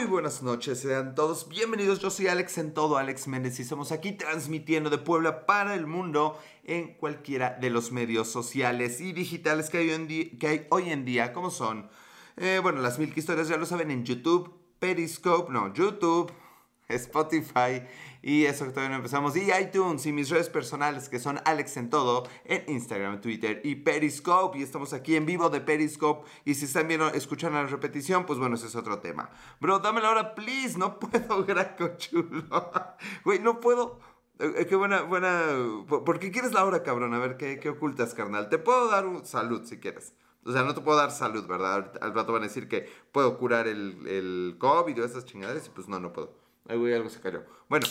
Muy buenas noches, sean todos bienvenidos. Yo soy Alex en todo, Alex Méndez, y estamos aquí transmitiendo de Puebla para el mundo en cualquiera de los medios sociales y digitales que hay hoy en día, como son, eh, bueno, las mil historias ya lo saben en YouTube, Periscope, no, YouTube, Spotify y eso que todavía no empezamos. Y iTunes y mis redes personales que son Alex en todo en Instagram, Twitter y Periscope. Y estamos aquí en vivo de Periscope. Y si están viendo, escuchan la repetición, pues bueno, ese es otro tema. Bro, dame la hora, please. No puedo, Graco chulo. Güey, no puedo. Eh, qué buena, buena. ¿Por qué quieres la hora, cabrón? A ver, ¿qué, qué ocultas, carnal? Te puedo dar un salud si quieres. O sea, no te puedo dar salud, ¿verdad? Al rato van a decir que puedo curar el, el COVID o esas chingaderas y pues no, no puedo. Güey, algo se cayó. Bueno,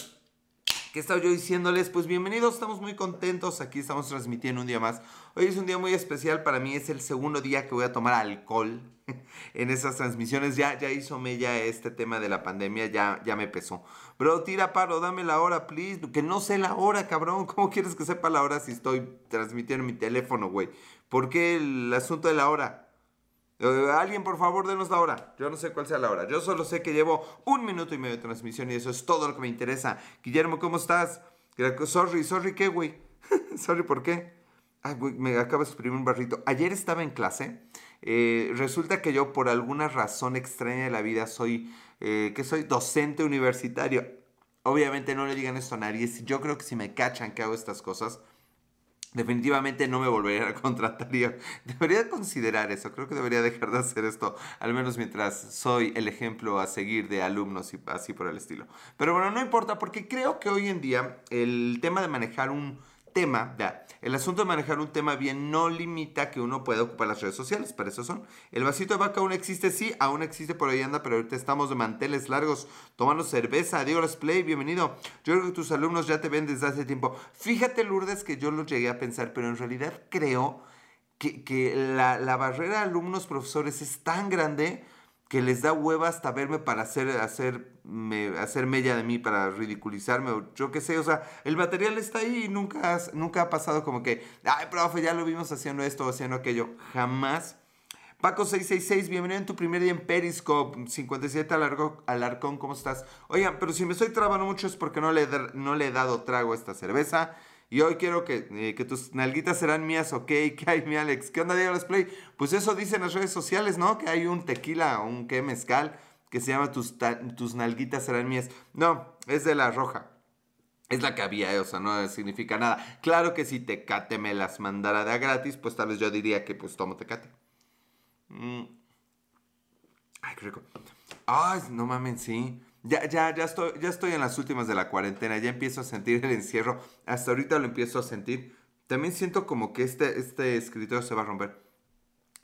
¿qué estaba yo diciéndoles? Pues bienvenidos, estamos muy contentos. Aquí estamos transmitiendo un día más. Hoy es un día muy especial. Para mí es el segundo día que voy a tomar alcohol en esas transmisiones. Ya, ya hizo mella este tema de la pandemia, ya, ya me pesó. Bro, tira paro, dame la hora, please. Que no sé la hora, cabrón. ¿Cómo quieres que sepa la hora si estoy transmitiendo en mi teléfono, güey? ¿Por qué el asunto de la hora? Eh, alguien, por favor, denos la hora. Yo no sé cuál sea la hora. Yo solo sé que llevo un minuto y medio de transmisión y eso es todo lo que me interesa. Guillermo, ¿cómo estás? Sorry, sorry, ¿qué, güey? sorry, ¿por qué? Ay, güey, me acaba de exprimir un barrito. Ayer estaba en clase. Eh, resulta que yo, por alguna razón extraña de la vida, soy, eh, que soy docente universitario. Obviamente no le digan esto a nadie. Yo creo que si me cachan que hago estas cosas, Definitivamente no me volvería a contratar. Debería considerar eso. Creo que debería dejar de hacer esto, al menos mientras soy el ejemplo a seguir de alumnos y así por el estilo. Pero bueno, no importa porque creo que hoy en día el tema de manejar un tema, ya, el asunto de manejar un tema bien no limita que uno pueda ocupar las redes sociales, para eso son. El vasito de vaca aún existe, sí, aún existe, por ahí anda, pero ahorita estamos de manteles largos tomando cerveza. Diego Play, bienvenido. Yo creo que tus alumnos ya te ven desde hace tiempo. Fíjate, Lourdes, que yo lo llegué a pensar, pero en realidad creo que, la, barrera alumnos-profesores es tan grande que les da hueva hasta verme para hacer, hacer, me, hacer mella de mí, para ridiculizarme, o yo qué sé, o sea, el material está ahí y nunca, nunca ha pasado como que, ay, profe, ya lo vimos haciendo esto o haciendo aquello, jamás. Paco666, bienvenido en tu primer día en Periscope, 57 Alarcón, ¿cómo estás? Oigan, pero si me estoy trabando mucho es porque no le, no le he dado trago a esta cerveza. Y hoy quiero que, eh, que, tus nalguitas serán mías, ok. ¿Qué hay, mi Alex? ¿Qué onda, Diego Let's Play? Pues eso dicen las redes sociales, ¿no? Que hay un tequila, un qué mezcal, que se llama tus, tus nalguitas serán mías. No, es de la roja. Es la que había, eh, o sea, no significa nada. Claro que si Tecate me las mandara de a gratis, pues tal vez yo diría que pues tomo Tecate. Mm. Ay, qué rico. Ay, no mames, sí. Ya, ya, ya estoy, ya estoy en las últimas de la cuarentena, ya empiezo a sentir el encierro. Hasta ahorita lo empiezo a sentir. También siento como que este, este escritorio se va a romper.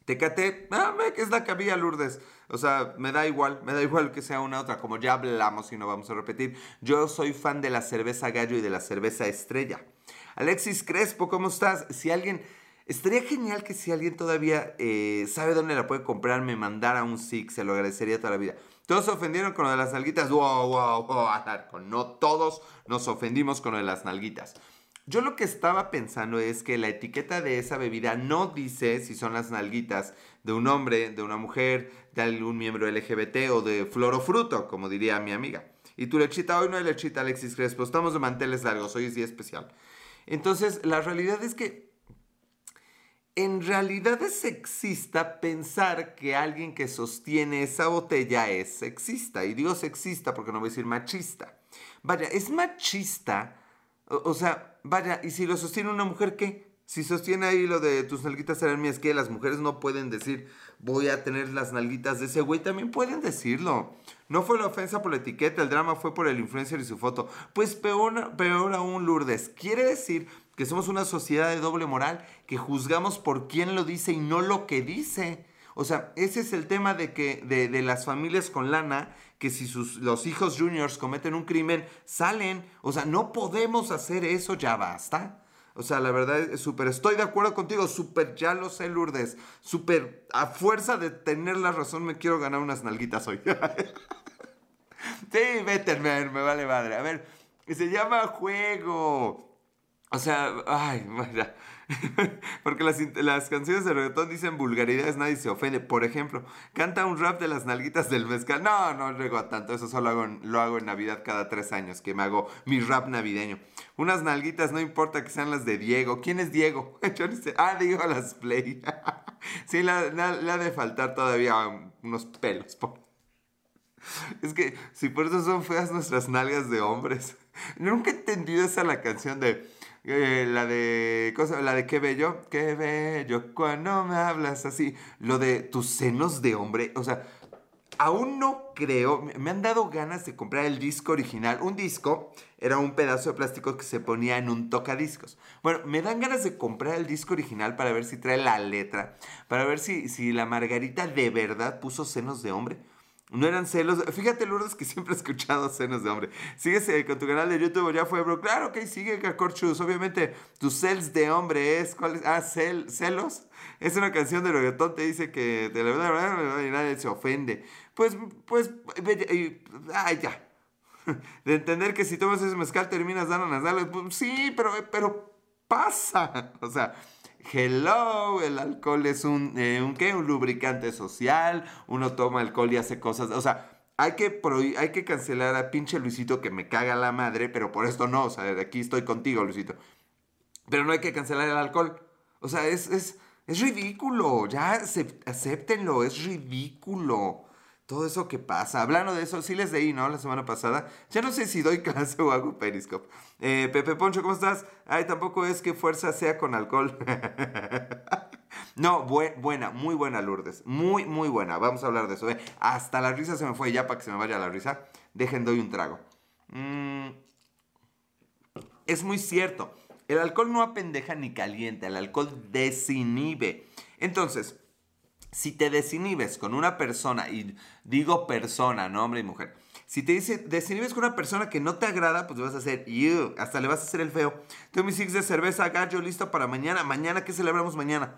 Tecate, ah, es la que había Lourdes. O sea, me da igual, me da igual que sea una otra, como ya hablamos y no vamos a repetir. Yo soy fan de la cerveza gallo y de la cerveza estrella. Alexis Crespo, ¿cómo estás? Si alguien, estaría genial que si alguien todavía eh, sabe dónde la puede comprar, me mandara un Six, se lo agradecería toda la vida. Todos se ofendieron con lo de las nalguitas. Wow, No todos nos ofendimos con lo de las nalguitas. Yo lo que estaba pensando es que la etiqueta de esa bebida no dice si son las nalguitas de un hombre, de una mujer, de algún miembro LGBT o de flor o fruto, como diría mi amiga. Y tu lechita, hoy no hay lechita, Alexis Crespo, estamos de manteles largos, hoy es día especial. Entonces, la realidad es que en realidad es sexista pensar que alguien que sostiene esa botella es sexista. Y digo sexista porque no voy a decir machista. Vaya, es machista. O, sea, vaya, ¿y si lo sostiene una mujer qué? Si sostiene ahí lo de tus nalguitas serán mías, que las mujeres no pueden decir voy a tener las nalguitas de ese güey, también pueden decirlo. No fue la ofensa por la etiqueta, el drama fue por el influencer y su foto. Pues peor, peor aún, Lourdes. Quiere decir que somos una sociedad de doble moral, que juzgamos por quién lo dice y no lo que dice. O sea, ese es el tema de que de, de las familias con lana, que si sus, los hijos juniors cometen un crimen, salen. O sea, no podemos hacer eso, ya basta. O sea, la verdad es súper, estoy de acuerdo contigo, súper, ya lo sé, Lourdes. Súper, a fuerza de tener la razón, me quiero ganar unas nalguitas hoy. sí, vete, me, me vale madre. A ver, se llama juego. O sea, ay, vaya. Porque las, las, canciones de reggaetón dicen vulgaridades, nadie se ofende. Por ejemplo, canta un rap de las nalguitas del mezcal. No, no llego a tanto. Eso solo hago lo hago en Navidad cada tres años, que me hago mi rap navideño. Unas nalguitas, no importa que sean las de Diego. ¿Quién es Diego? Ah, Diego las play. sí, le ha de faltar todavía unos pelos. Es que si por eso son feas nuestras nalgas de hombres. Nunca he entendido esa la canción de eh, la de cosa, la de qué bello, qué bello cuando me hablas así, lo de tus senos de hombre, o sea, aún no creo, me han dado ganas de comprar el disco original. Un disco era un pedazo de plástico que se ponía en un tocadiscos. Bueno, me dan ganas de comprar el disco original para ver si trae la letra, para ver si, si la Margarita de verdad puso senos de hombre. No eran celos. Fíjate, Lourdes, que siempre he escuchado celos de hombre. Sigues con tu canal de YouTube, ya fue, bro. Claro que sigue, Cacorchus. Obviamente, tus celos de hombre es. ¿Cuál es? Ah, celos. Es una canción de reggaetón, te dice que de la verdad y nadie se ofende. Pues, pues, ay, ya. De entender que si tomas ese mezcal terminas dando las alas. Pues, sí, pero, pero pasa. O sea, Hello, el alcohol es un, eh, un, ¿qué? un lubricante social, uno toma alcohol y hace cosas, o sea, hay que, hay que cancelar a pinche Luisito que me caga la madre, pero por esto no, o sea, aquí estoy contigo, Luisito. Pero no hay que cancelar el alcohol. O sea, es, es, es ridículo, ya acéptenlo, es ridículo todo eso que pasa. Hablando de eso, sí les leí, ¿no? La semana pasada. Ya no sé si doy clase o hago Periscope. Eh, Pepe Poncho, ¿cómo estás? Ay, tampoco es que fuerza sea con alcohol. no, buena, muy buena Lourdes. Muy, muy buena. Vamos a hablar de eso. ¿eh? Hasta la risa se me fue ya para que se me vaya la risa. Dejen, doy un trago. Mm, es muy cierto. El alcohol no apendeja ni calienta. El alcohol desinhibe. Entonces, si te desinhibes con una persona, y digo persona, no hombre y mujer, si te dice, desinhibes con una persona que no te agrada, pues vas a hacer, hasta le vas a hacer el feo. Tengo mis six de cerveza, gallo, listo para mañana. Mañana, ¿qué celebramos mañana?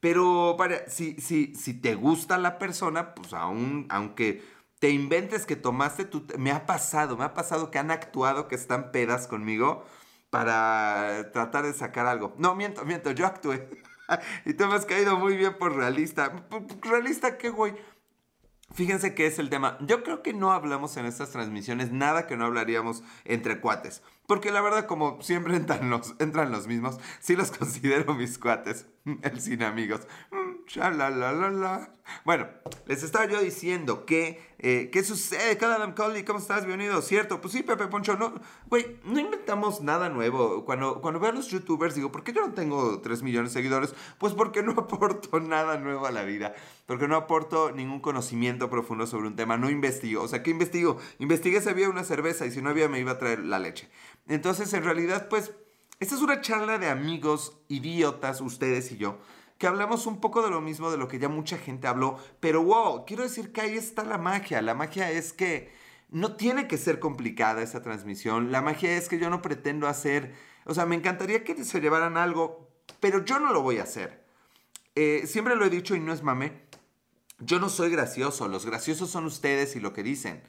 Pero para, si, si, si te gusta la persona, pues aún, aunque te inventes que tomaste, tú, me ha pasado, me ha pasado que han actuado, que están pedas conmigo para tratar de sacar algo. No, miento, miento, yo actué. y tú me has caído muy bien por realista. ¿Realista qué, güey? Fíjense qué es el tema. Yo creo que no hablamos en estas transmisiones nada que no hablaríamos entre cuates. Porque la verdad, como siempre entran los, entran los mismos, sí los considero mis cuates. El sin amigos. Mm, bueno, les estaba yo diciendo que, eh, ¿qué sucede? Adam Coley, ¿cómo estás? Bienvenido, ¿cierto? Pues sí, Pepe Poncho, no, güey, no inventamos nada nuevo. Cuando, cuando veo a los youtubers, digo, ¿por qué yo no tengo 3 millones de seguidores? Pues porque no aporto nada nuevo a la vida. Porque no aporto ningún conocimiento profundo sobre un tema, no investigo. O sea, ¿qué investigo? Investigué si había una cerveza y si no había me iba a traer la leche. Entonces, en realidad, pues, esta es una charla de amigos idiotas, ustedes y yo, que hablamos un poco de lo mismo de lo que ya mucha gente habló, pero wow, quiero decir que ahí está la magia. La magia es que no tiene que ser complicada esa transmisión. La magia es que yo no pretendo hacer, o sea, me encantaría que se llevaran algo, pero yo no lo voy a hacer. Eh, siempre lo he dicho y no es mame. Yo no soy gracioso, los graciosos son ustedes y lo que dicen.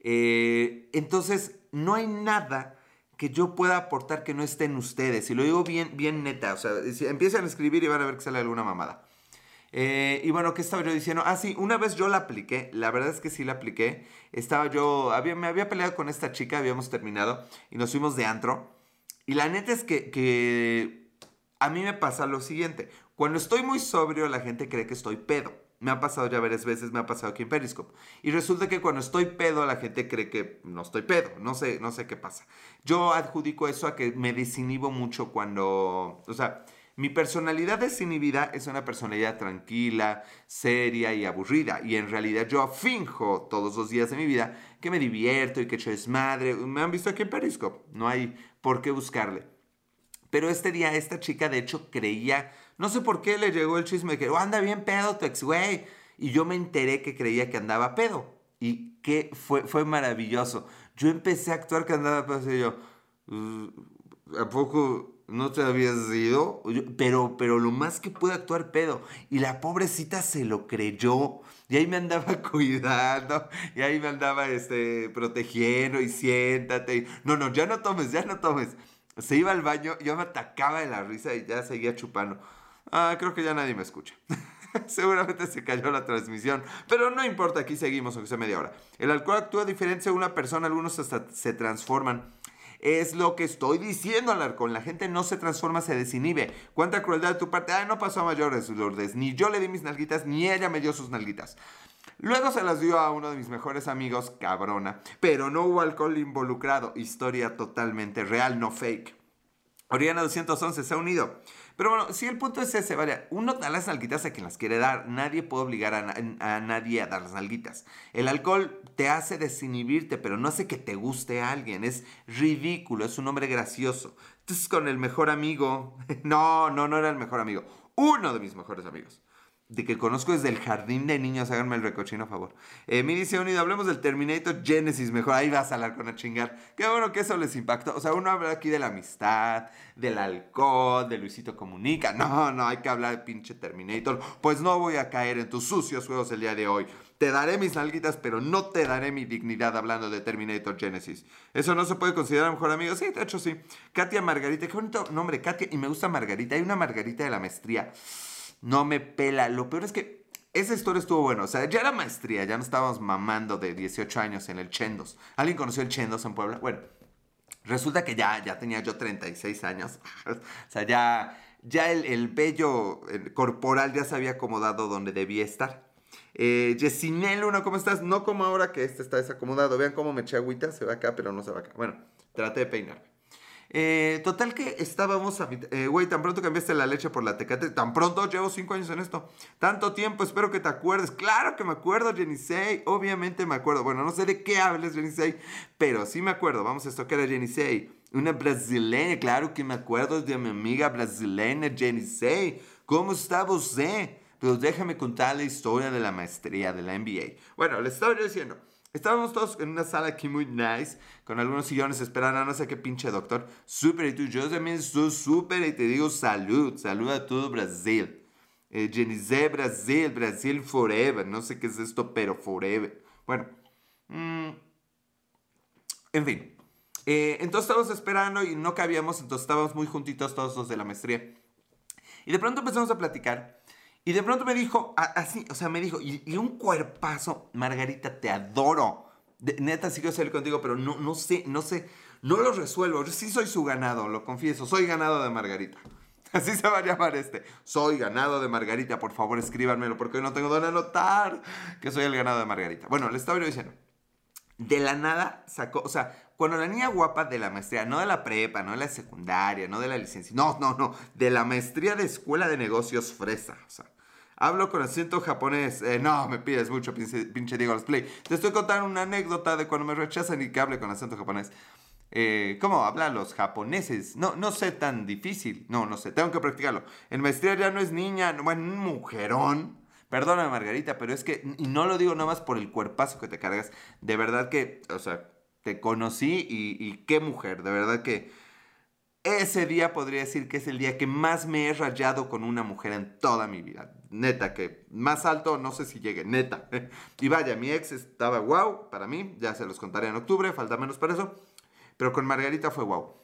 Eh, entonces, no hay nada que yo pueda aportar que no esté en ustedes. Y lo digo bien, bien neta. O sea, si empiezan a escribir y van a ver que sale alguna mamada. Eh, y bueno, ¿qué estaba yo diciendo? Ah, sí, una vez yo la apliqué. La verdad es que sí la apliqué. Estaba yo, había, me había peleado con esta chica, habíamos terminado y nos fuimos de antro. Y la neta es que, que a mí me pasa lo siguiente. Cuando estoy muy sobrio, la gente cree que estoy pedo. Me ha pasado ya varias veces, me ha pasado aquí en Periscope. Y resulta que cuando estoy pedo, la gente cree que no estoy pedo. No sé, no sé qué pasa. Yo adjudico eso a que me desinhibo mucho cuando. O sea, mi personalidad desinhibida es una personalidad tranquila, seria y aburrida. Y en realidad yo finjo todos los días de mi vida que me divierto y que echo desmadre. Me han visto aquí en Periscope. No hay por qué buscarle. Pero este día esta chica de hecho creía no sé por qué le llegó el chisme de que oh, anda bien pedo tu ex güey. Y yo me enteré que creía que andaba pedo. Y que fue, fue maravilloso. Yo empecé a actuar que andaba pedo. Y yo, uh, ¿a poco no te habías ido? pero, pero lo más que pude actuar pedo. Y la pobrecita se lo creyó. Y ahí me andaba cuidando. Y ahí me andaba este, protegiendo. Y siéntate. no, no, ya no tomes, ya no tomes. Se iba al baño, yo me atacaba de la risa y ya seguía chupando. Ah, creo que ya nadie me escucha. Seguramente se cayó la transmisión, pero no importa, aquí seguimos, aunque sea media hora. El alcohol actúa diferente según una persona, algunos hasta se transforman. Es lo que estoy diciendo, Alarcón. La gente no se transforma, se desinhibe. ¿Cuánta crueldad de tu parte? Ay, no pasó a mayores, Lourdes. Ni yo le di mis nalguitas, ni ella me dio sus nalguitas. Luego se las dio a uno de mis mejores amigos, cabrona. Pero no hubo alcohol involucrado. Historia totalmente real, no fake. Oriana 211 se ha unido. Pero bueno, si el punto es ese, vaya, uno da las nalguitas a quien las quiere dar. Nadie puede obligar a, nadie a dar las nalguitas. El alcohol te hace desinhibirte, pero no hace que te guste a alguien. Es ridículo, es un hombre gracioso. Entonces con el mejor amigo, no, no, no era el mejor amigo. Uno de mis mejores amigos de que conozco desde el jardín de niños, háganme el recochino, a favor. Eh, mi dice unido, hablemos del Terminator Genesis, mejor ahí vas a hablar con a chingar. Qué bueno que eso les impactó. O sea, uno habla aquí de la amistad, del alcohol, de Luisito Comunica. No, no, hay que hablar de pinche Terminator. Pues no voy a caer en tus sucios juegos el día de hoy. Te daré mis nalguitas, pero no te daré mi dignidad hablando de Terminator Genesis. ¿Eso no se puede considerar mejor amigo? Sí, de hecho sí. Katia Margarita, qué bonito nombre, Katia, y me gusta Margarita. Hay una Margarita de la maestría no me pela. Lo peor es que esa historia estuvo bueno. O sea, ya era maestría, ya no estábamos mamando de 18 años en el Chendos. ¿Alguien conoció el Chendos en Puebla? Bueno, resulta que ya, ya tenía yo 36 años. o sea, ya, ya el, el vello corporal ya se había acomodado donde debía estar. Eh, uno, ¿cómo estás? No como ahora que este está desacomodado. Vean cómo me eché agüita, se va acá, pero no se va acá. Bueno, trate de peinarme. Eh, total que estábamos a eh, güey, tan pronto cambiaste la leche por la tecate, tan pronto llevo cinco años en esto. Tanto tiempo, espero que te acuerdes. Claro que me acuerdo, Jenisei. Obviamente me acuerdo. Bueno, no sé de qué hables, Jenisei, pero sí me acuerdo. Vamos a estoquear a Jenisei. Una brasileña, claro que me acuerdo de mi amiga brasileña Jenisei. ¿Cómo está usted? Pero déjame contar la historia de la maestría de la NBA. Bueno, le estaba diciendo. Estábamos todos en una sala aquí muy nice, con algunos sillones esperando no sé qué pinche doctor. Súper, y tú, yo también estoy súper y te digo salud, salud a todo Brasil. Eh, Genize Brasil, Brasil forever, no sé qué es esto, pero forever. Bueno, mm, en fin. Eh, entonces estábamos esperando y no cabíamos, entonces estábamos muy juntitos todos los de la maestría. Y de pronto empezamos a platicar. Y de pronto me dijo, así, o sea, me dijo, y, un cuerpazo, Margarita, te adoro. neta, sí quiero salir contigo, pero no, no sé, no sé, no lo resuelvo. Yo sí soy su ganado, lo confieso, soy ganado de Margarita. Así se va a llamar este. Soy ganado de Margarita, por favor escríbanmelo, porque hoy no tengo dónde anotar que soy el ganado de Margarita. Bueno, le estaba yo diciendo, de la nada sacó, o sea, cuando la niña guapa de la maestría, no de la prepa, no de la secundaria, no de la licencia, no, no, no, de la maestría de escuela de negocios fresa, o sea, hablo con acento japonés, eh, no, me pides mucho, pinche, pinche Diego Let's Play, te estoy contando una anécdota de cuando me rechazan y que hable con acento japonés. Eh, ¿Cómo hablan los japoneses? No, no sé tan difícil. No, no sé, tengo que practicarlo. En maestría ya no es niña, bueno, un mujerón. Perdóname, Margarita, pero es que, y no lo digo nada más por el cuerpazo que te cargas, de verdad que, o sea, te conocí y, qué mujer, de verdad que ese día podría decir que es el día que más me he rayado con una mujer en toda mi vida. Neta, que más alto no sé si llegue, neta. Y vaya, mi ex estaba wow para mí, ya se los contaré en octubre, falta menos para eso, pero con Margarita fue wow.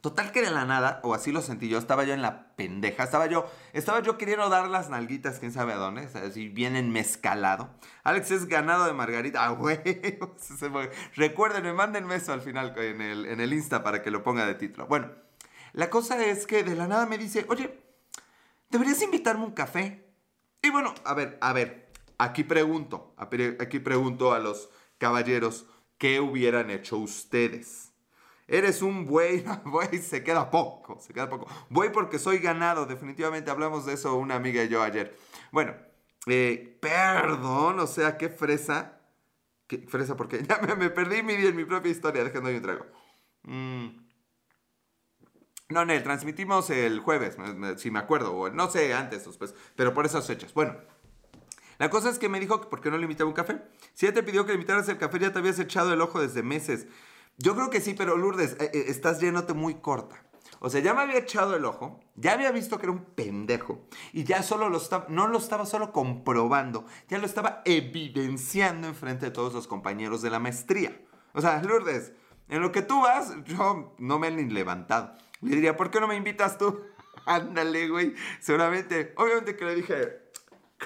Total que de la nada, o así lo sentí yo, estaba yo en la pendeja, estaba yo, estaba yo queriendo dar las nalguitas, quién sabe a dónde, así bien enmezcalado. Alex es ganado de Margarita, ah, güey, recuerden, mándenme eso al final en el, en el Insta para que lo ponga de título. Bueno, la cosa es que de la nada me dice, oye, ¿deberías invitarme un café? Y bueno, a ver, a ver, aquí pregunto, aquí pregunto a los caballeros, ¿qué hubieran hecho ustedes? Eres un buey, buey se queda poco, se queda poco. Buey porque soy ganado, definitivamente hablamos de eso una amiga y yo ayer. Bueno, eh, perdón, o sea, qué fresa. ¿Qué fresa? Porque ya me, perdí mi, en mi propia historia, dejando ahí un trago. Mm. No, Nel, transmitimos el jueves, si me acuerdo, o no sé antes después, pero por esas fechas. Bueno, la cosa es que me dijo que por qué no le invitaba un café. Si ya te pidió que le invitaras el café, ya te habías echado el ojo desde meses. Yo creo que sí, pero Lourdes, eh, eh, estás yéndote muy corta. O sea, ya me había echado el ojo, ya había visto que era un pendejo y ya solo lo estaba, no lo estaba solo comprobando, ya lo estaba evidenciando enfrente de todos los compañeros de la maestría. O sea, Lourdes, En lo que tú vas, yo no me he levantado. Le diría, ¿por qué no me invitas tú? Ándale, güey. Seguramente, obviamente que le dije,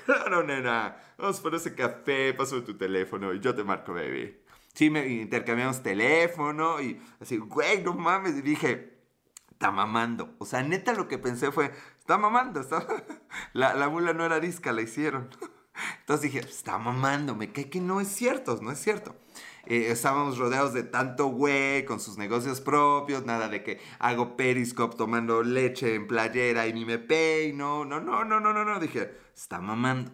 claro, nena, vamos por ese café, paso tu teléfono y yo te marco, baby. Sí, me intercambiamos teléfono y así, güey, no mames. Y dije, está mamando. O sea, neta lo que pensé fue, está mamando. Está... La, la mula no era disca, la hicieron. Entonces dije, está mamando, me cae que no es cierto, no es cierto. Eh, estábamos rodeados de tanto güey con sus negocios propios, nada de que hago periscope tomando leche en playera y ni me peino, no, no, no, no, no, no, dije, está mamando.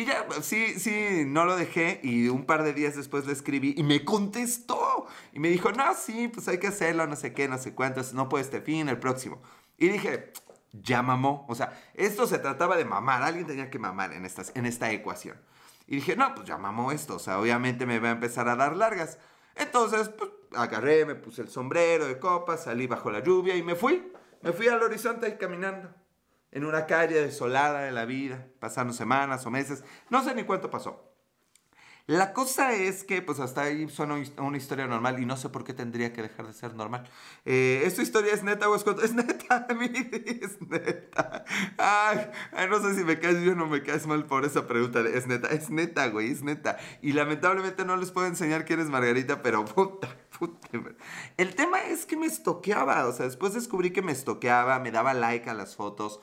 Y ya, sí, sí, no lo dejé y un par de días después le escribí y me contestó. Y me dijo, no, sí, pues hay que hacerlo, no sé qué, no sé cuántos, no puede este fin, el próximo. Y dije, ya mamó. O sea, esto se trataba de mamar, alguien tenía que mamar en, estas, en esta ecuación. Y dije, no, pues ya mamó esto, o sea, obviamente me va a empezar a dar largas. Entonces, pues agarré, me puse el sombrero de copa, salí bajo la lluvia y me fui. Me fui al horizonte ahí caminando. En una calle desolada de la vida, pasaron semanas o meses, no sé ni cuánto pasó. La cosa es que, pues hasta ahí suena una historia normal y no sé por qué tendría que dejar de ser normal. Eh, ¿Esta historia es neta o es cuento? Es neta, es neta. Ay, no sé si me caes bien o me caes mal por esa pregunta. es neta, es neta, güey, es neta. Y lamentablemente no les puedo enseñar quién es Margarita, pero puta. El tema es que me estoqueaba, o sea, después descubrí que me estoqueaba, me daba like a las fotos.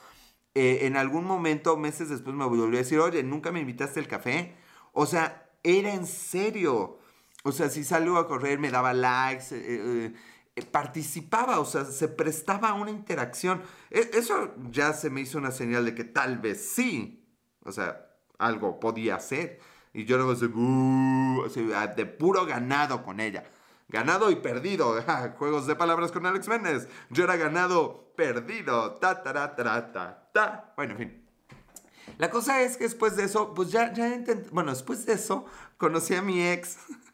Eh, en algún momento, meses después, me volvió a decir, oye, ¿nunca me invitaste al café? O sea, era en serio. O sea, si salgo a correr, me daba likes, eh, eh, participaba, o sea, se prestaba a una interacción. E, eso ya se me hizo una señal de que tal vez sí, o sea, algo podía hacer. Y yo sé, ah, de puro ganado con ella. Ganado y perdido. Juegos de palabras con Alex Méndez. Yo era ganado, perdido. Ta, ta, ta, ta, ta, ta. Bueno, en fin. La cosa es que después de eso, pues ya, ya intenté, bueno, después de eso, conocí a mi ex.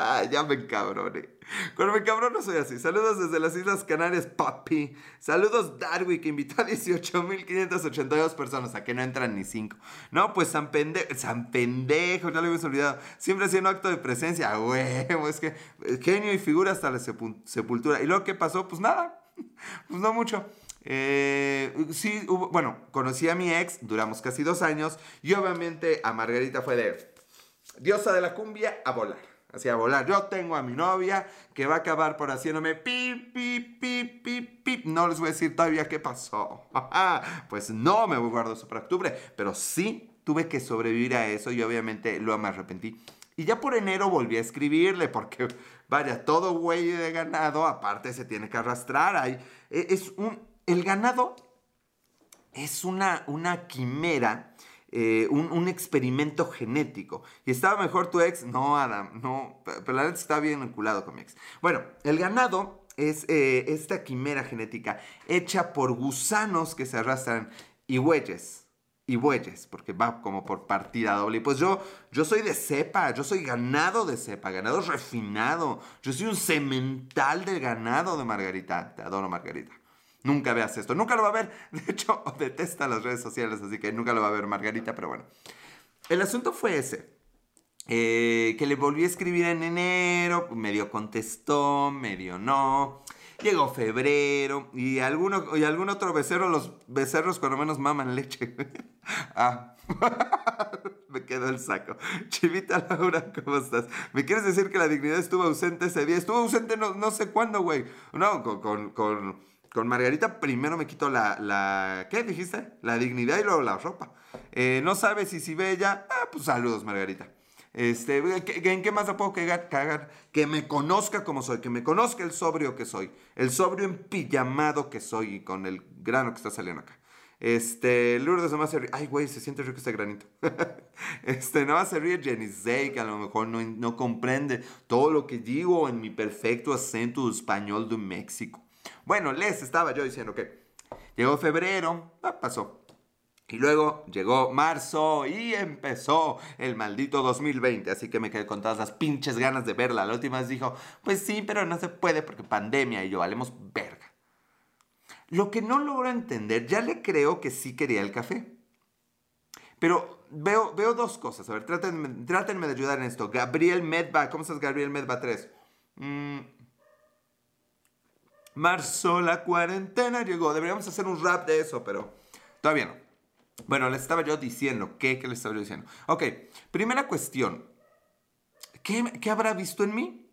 Ah, ya me encabroné. Cuando me encabrono soy así. Saludos desde las Islas Canarias, papi. Saludos Darwin, que invitó a 18.582 personas, a que no entran ni 5. No, pues San Pendejo, San Pendejo, ya lo habíamos olvidado. Siempre haciendo acto de presencia, huevo, es que eh, genio y figura hasta la sepultura. ¿Y luego qué pasó? Pues nada, pues no mucho. Eh, sí, bueno, conocí a mi ex, duramos casi dos años, y obviamente a Margarita fue de diosa de la cumbia a volar. Así a volar. Yo tengo a mi novia que va a acabar por haciéndome pip, pip, pip, pip, pip. No les voy a decir todavía qué pasó. pues no me guardo eso para octubre, pero sí tuve que sobrevivir a eso y obviamente lo me arrepentí. Y ya por enero volví a escribirle porque, vaya, todo güey de ganado, aparte se tiene que arrastrar. Hay, e, es un, el ganado es una, una quimera, eh, un, experimento genético. ¿Y estaba mejor tu ex? No, Adam, no. Pero la verdad está bien enculado con mi ex. Bueno, el ganado es eh, esta quimera genética hecha por gusanos que se arrastran y bueyes. Y bueyes, porque va como por partida doble. Y pues yo, yo soy de cepa, yo soy ganado de cepa, ganado refinado. Yo soy un cemental del ganado de Margarita. Te adoro, Margarita. Nunca veas esto. Nunca lo va a ver. De hecho, detesta las redes sociales, así que nunca lo va a ver Margarita, pero bueno. El asunto fue ese. Eh, que le volví a escribir en enero, medio contestó, medio no. Llegó febrero y, alguno, y algún otro becerro, los becerros cuando menos maman leche. ah, me quedó el saco. Chivita Laura, ¿cómo estás? ¿Me quieres decir que la dignidad estuvo ausente ese día? Estuvo ausente no, no sé cuándo, güey. No, con, Margarita primero me quito la, la, ¿qué dijiste? La dignidad y luego la ropa. Eh, no sabes si si bella, ah, pues saludos Margarita. Este, ¿En qué más la puedo cagar? Que me conozca como soy, que me conozca el sobrio que soy, el sobrio empillamado que soy y con el grano que está saliendo acá. Este, Lourdes nomás se ríe. Ay, güey, se siente rico este granito. este, nomás se ríe Jenny Zay, que a lo mejor no, no comprende todo lo que digo en mi perfecto acento español de México. Bueno, les estaba yo diciendo que llegó febrero, ah, pasó. Y luego llegó marzo y empezó el maldito 2020, así que me quedé con todas las pinches ganas de verla. La última vez dijo, pues sí, pero no se puede porque pandemia y yo valemos verga. Lo que no logro entender, ya le creo que sí quería el café. Pero veo, veo dos cosas. A ver, trátenme, trátenme de ayudar en esto. Gabriel Medba, ¿cómo estás Gabriel Medba 3? Mm. Marzo, la cuarentena llegó. Deberíamos hacer un rap de eso, pero todavía no. Bueno, les estaba yo diciendo. ¿Qué? ¿Qué les estaba yo diciendo? Ok, primera cuestión. ¿Qué, ¿Qué habrá visto en mí?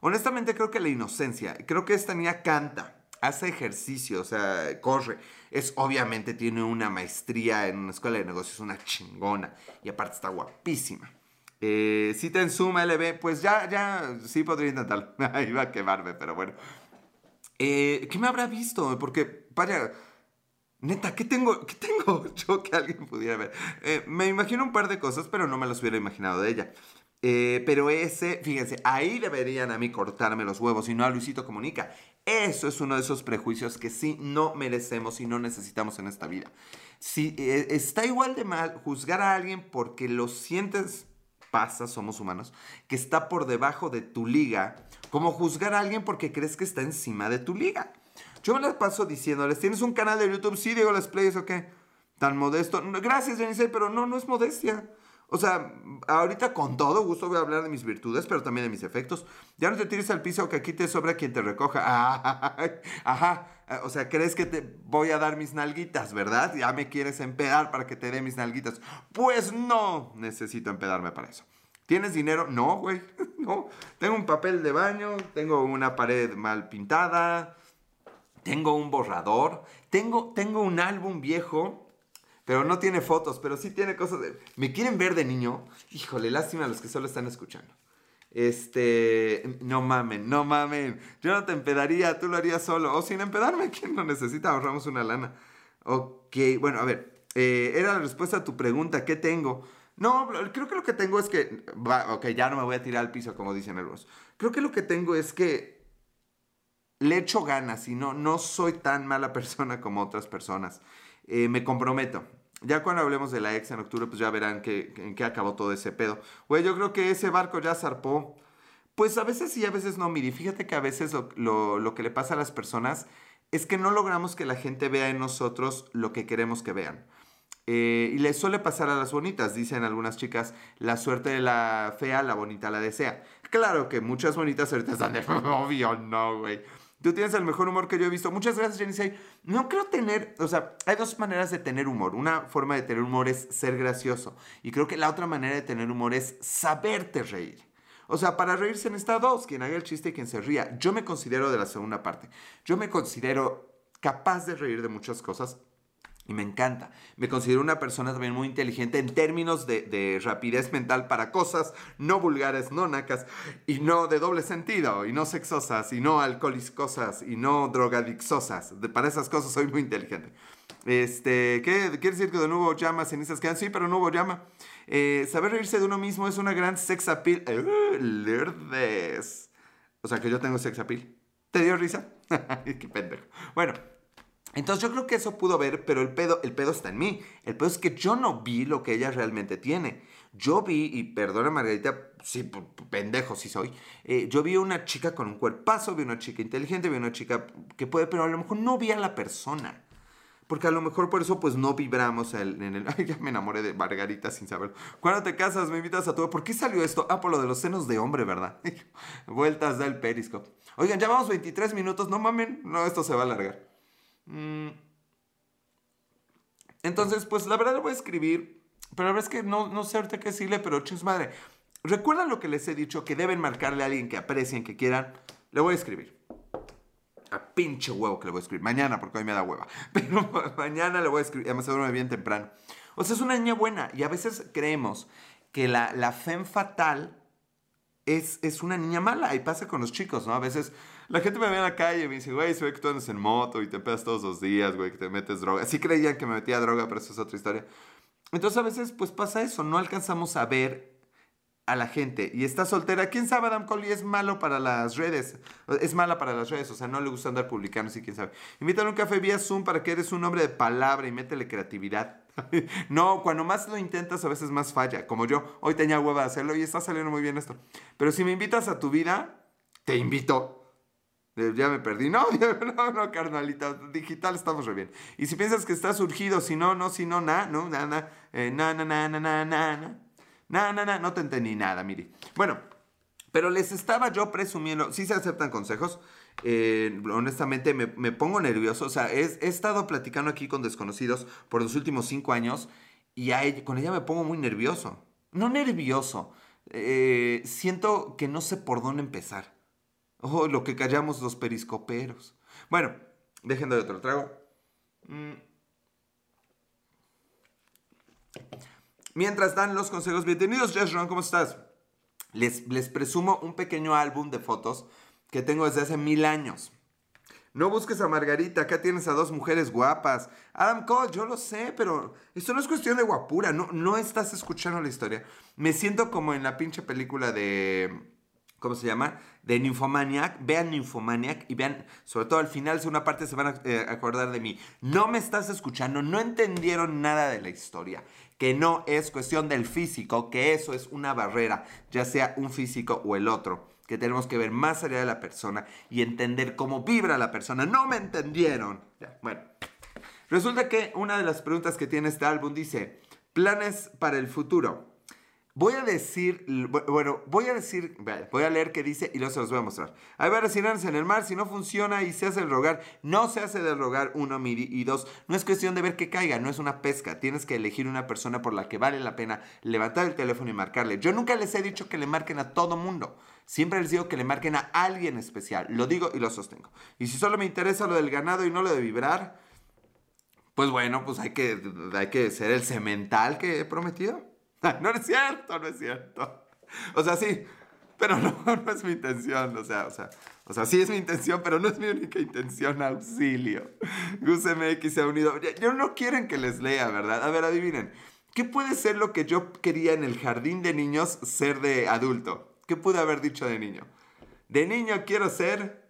Honestamente creo que la inocencia. Creo que esta niña canta hace ejercicio, o sea, corre. Es obviamente tiene una maestría en una escuela de negocios, una chingona. Y aparte está guapísima. Eh, si te en Suma LB, pues ya, ya, sí podría intentarlo. Iba a quemarme, pero bueno. Eh, ¿Qué me habrá visto? Porque, vaya, neta, ¿qué tengo, ¿qué tengo yo que alguien pudiera ver? Eh, me imagino un par de cosas, pero no me las hubiera imaginado de ella. Eh, pero ese, fíjense, ahí deberían a mí cortarme los huevos y no a Luisito Comunica. Eso es uno de esos prejuicios que sí no merecemos y no necesitamos en esta vida. Si está igual de mal juzgar a alguien porque lo sientes, pasa, somos humanos, que está por debajo de tu liga, como juzgar a alguien porque crees que está encima de tu liga. Yo me la paso diciéndoles, ¿tienes un canal de YouTube? Sí, digo, les plays, ¿o qué? Tan modesto. Gracias, Janice, pero no, no es modestia. O sea, ahorita con todo gusto voy a hablar de mis virtudes, pero también de mis efectos. Ya no te tires al piso que aquí te sobra quien te recoja. ajá. O sea, crees que te voy a dar mis nalguitas, ¿verdad? Ya me quieres empedar para que te dé mis nalguitas. Pues no necesito empedarme para eso. ¿Tienes dinero? No, güey. No. Tengo un papel de baño, tengo una pared mal pintada, tengo un borrador, tengo, tengo un álbum viejo pero no tiene fotos, pero sí tiene cosas. ¿Me quieren ver de niño? Híjole, lástima a los que solo están escuchando. Este, no mamen, no mamen. Yo no te empedaría, tú lo harías solo. O sin empedarme, ¿quién lo necesita? Ahorramos una lana. Ok, bueno, a ver. Eh, era la respuesta a tu pregunta, ¿qué tengo? No, creo que lo que tengo es que... ok, ya no me voy a tirar al piso como dicen algunos. Creo que lo que tengo es que le echo ganas y no, no soy tan mala persona como otras personas. Eh, me comprometo. Ya cuando hablemos de la ex en octubre, pues ya verán que, en qué acabó todo ese pedo. Güey, yo creo que ese barco ya zarpó. Pues a veces sí, a veces no, Miri. Fíjate que a veces lo, que le pasa a las personas es que no logramos que la gente vea en nosotros lo que queremos que vean. Eh, y le suele pasar a las bonitas, dicen algunas chicas, la suerte de la fea, la bonita la desea. Claro que muchas bonitas ahorita están de obvio, no, güey. Tú tienes el mejor humor que yo he visto. Muchas gracias, Jenny. No creo tener, o sea, hay dos maneras de tener humor. Una forma de tener humor es ser gracioso. Y creo que la otra manera de tener humor es saberte reír. O sea, para reírse en esta dos, quien haga el chiste y quien se ría. Yo me considero de la segunda parte. Yo me considero capaz de reír de muchas cosas y me encanta. Me considero una persona también muy inteligente en términos de, rapidez mental para cosas no vulgares, no nacas, y no de doble sentido, y no sexosas, y no alcoholizosas, y no drogadixosas. para esas cosas soy muy inteligente. Este, ¿qué quiere decir que de nuevo llama, cenizas quedan? Sí, pero no hubo llama. Eh, saber reírse de uno mismo es una gran sex appeal. Uh, O sea que yo tengo sex appeal. ¿Te dio risa? Qué pendejo. Bueno, entonces yo creo que eso pudo ver, pero el pedo, el pedo está en mí. El pedo es que yo no vi lo que ella realmente tiene. Yo vi, y perdona Margarita, sí, pendejo sí soy, eh, yo vi una chica con un cuerpazo, vi una chica inteligente, vi una chica que puede, pero a lo mejor no vi a la persona. Porque a lo mejor por eso pues no vibramos en el... Ay, ya me enamoré de Margarita sin saberlo. Cuando te casas me invitas a tu... ¿Por qué salió esto? Ah, por lo de los senos de hombre, ¿verdad? Vueltas del periscope. Oigan, ya vamos 23 minutos, no mamen, no, esto se va a alargar. Mm. Entonces, pues la verdad lo voy a escribir, pero la verdad es que no, no sé ahorita qué decirle, pero chus madre. ¿Recuerdan lo que les he dicho? Que deben marcarle a alguien que aprecien, que quieran. Le voy a escribir. A pinche huevo que le voy a escribir. Mañana, porque hoy me da hueva. Pero mañana le voy a escribir. Además, se duerme bien temprano. O sea, es una niña buena. Y a veces creemos que la, la femme fatal es, es una niña mala. Y pasa con los chicos, ¿no? A veces la gente me ve en la calle y me dice, güey, se ve que tú andas en moto y te pegas todos los días, güey, que te metes droga. Sí creían que me metía droga, pero eso es otra historia. Entonces a veces pues pasa eso, no alcanzamos a ver a la gente y está soltera. ¿Quién sabe, Adam Coley es malo para las redes? Es mala para las redes, o sea, no le gusta andar publicando, sí, quién sabe. Invítale un café vía Zoom para que eres un hombre de palabra y métele creatividad. no, cuando más lo intentas a veces más falla, como yo. Hoy tenía hueva de hacerlo y está saliendo muy bien esto. Pero si me invitas a tu vida, te invito. Ya me perdí. No, no, no, carnalita. Digital estamos re bien. Y si piensas que está surgido, si no, no, si no, na, no, na, na, eh, na, na, na, na, na, na, na, na, na, no te entendí nada, mire. Bueno, Pero les estaba yo presumiendo, sí se aceptan consejos, eh, honestamente me, pongo nervioso, o sea, he, estado platicando aquí con desconocidos por los últimos cinco años y con ella me pongo muy nervioso. No nervioso, eh, siento que no sé por dónde empezar. Oh, lo que callamos los periscoperos. Bueno, dejen de otro trago. Mm. Mientras dan los consejos, bienvenidos, Jess ¿cómo estás? Les, les presumo un pequeño álbum de fotos que tengo desde hace mil años. No busques a Margarita, acá tienes a dos mujeres guapas. Adam Cole, yo lo sé, pero esto no es cuestión de guapura, no, no estás escuchando la historia. Me siento como en la pinche película de... ¿Cómo se llama? De Nymphomaniac. Vean Nymphomaniac y vean, sobre todo al final, si una parte se van a eh, acordar de mí. No me estás escuchando, no entendieron nada de la historia que no es cuestión del físico, que eso es una barrera, ya sea un físico o el otro, que tenemos que ver más allá de la persona y entender cómo vibra la persona. No me entendieron. bueno, resulta que una de las preguntas que tiene este álbum dice, planes para el futuro. Voy a decir, bueno, voy a decir, voy a leer qué dice y luego se los voy a mostrar. Hay varias sirenas en el mar, si no funciona y se hace el rogar, no se hace del rogar, uno, y dos, no es cuestión de ver que caiga, no es una pesca, tienes que elegir una persona por la que vale la pena levantar el teléfono y marcarle. Yo nunca les he dicho que le marquen a todo mundo, siempre les digo que le marquen a alguien especial, lo digo y lo sostengo. Y si solo me interesa lo del ganado y no lo de vibrar, pues bueno, pues hay que, hay que ser el cemental que he prometido. no es cierto, no es cierto. O sea, sí, pero no, no es mi intención. O sea, o sea, o sea, sí es mi intención, pero no es mi única intención. Auxilio. Gus MX se ha unido. Yo no quieren que les lea, ¿verdad? A ver, adivinen. ¿Qué puede ser lo que yo quería en el jardín de niños ser de adulto? ¿Qué pude haber dicho de niño? De niño quiero ser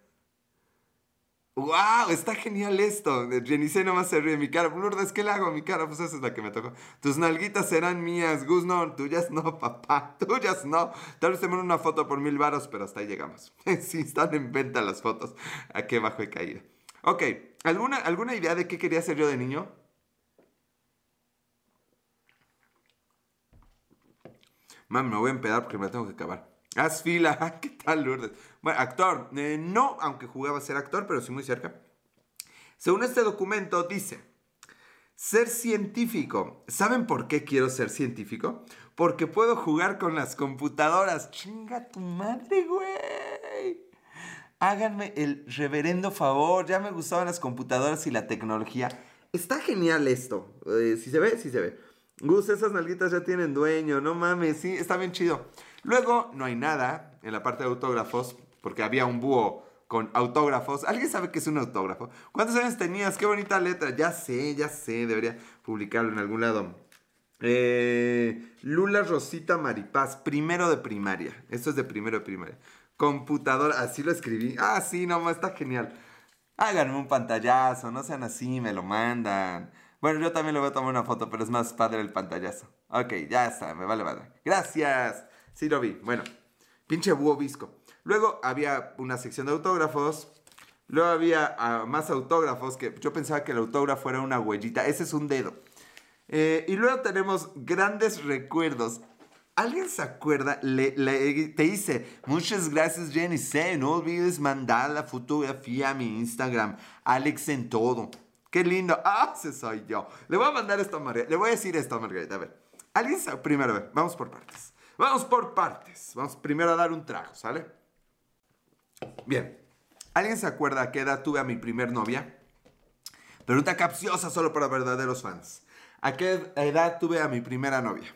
¡Wow! Está genial esto. Jenice nomás se ríe. Mi cara, Lourdes, ¿qué le hago mi cara? Pues esa es la que me tocó. Tus nalguitas serán mías. Gus, no. Tuyas no, papá. Tuyas no. Tal vez te una foto por mil varos, pero hasta ahí llegamos. sí, están en venta las fotos. ¿A qué bajo he caído? Ok. ¿Alguna, ¿Alguna idea de qué quería hacer yo de niño? Mami, me voy a empedar porque me la tengo que acabar. Haz fila. ¿Qué tal, Lourdes? Bueno, actor. Eh, no, aunque jugaba a ser actor, pero sí muy cerca. Según este documento, dice: Ser científico. ¿Saben por qué quiero ser científico? Porque puedo jugar con las computadoras. Chinga tu madre, güey. Háganme el reverendo favor. Ya me gustaban las computadoras y la tecnología. Está genial esto. Eh, si se ve, si se ve. Gus, esas nalguitas ya tienen dueño. No mames, sí, está bien chido. Luego no hay nada en la parte de autógrafos, porque había un búho con autógrafos. ¿Alguien sabe qué es un autógrafo? ¿Cuántos años tenías? Qué bonita letra. Ya sé, ya sé, debería publicarlo en algún lado. Eh, Lula Rosita Maripaz, primero de primaria. Esto es de primero de primaria. Computadora, así lo escribí. Ah, sí, no, está genial. Háganme un pantallazo, no sean así, me lo mandan. Bueno, yo también le voy a tomar una foto, pero es más padre el pantallazo. Ok, ya está, me vale madre. Gracias. Sí lo vi. Bueno, pinche búho. Luego había una sección de autógrafos. Luego había ah, más autógrafos que yo pensaba que el autógrafo era una huellita. Ese es un dedo. Eh, y luego tenemos grandes recuerdos. ¿Alguien se acuerda? Le, te dice, muchas gracias Jenny C. No olvides mandar la fotografía a mi Instagram. Alex en todo. Qué lindo. Ah, ese soy yo. Le voy a mandar esto a Margarita. Le voy a decir esto a Margarita. A ver. ¿Alguien. Primero. Vamos por partes. Vamos por partes. Vamos primero a dar un trago, ¿sale? Bien. ¿Alguien se acuerda a qué edad tuve a mi primer novia? Pregunta capciosa solo para verdaderos fans. ¿A qué edad tuve a mi primera novia?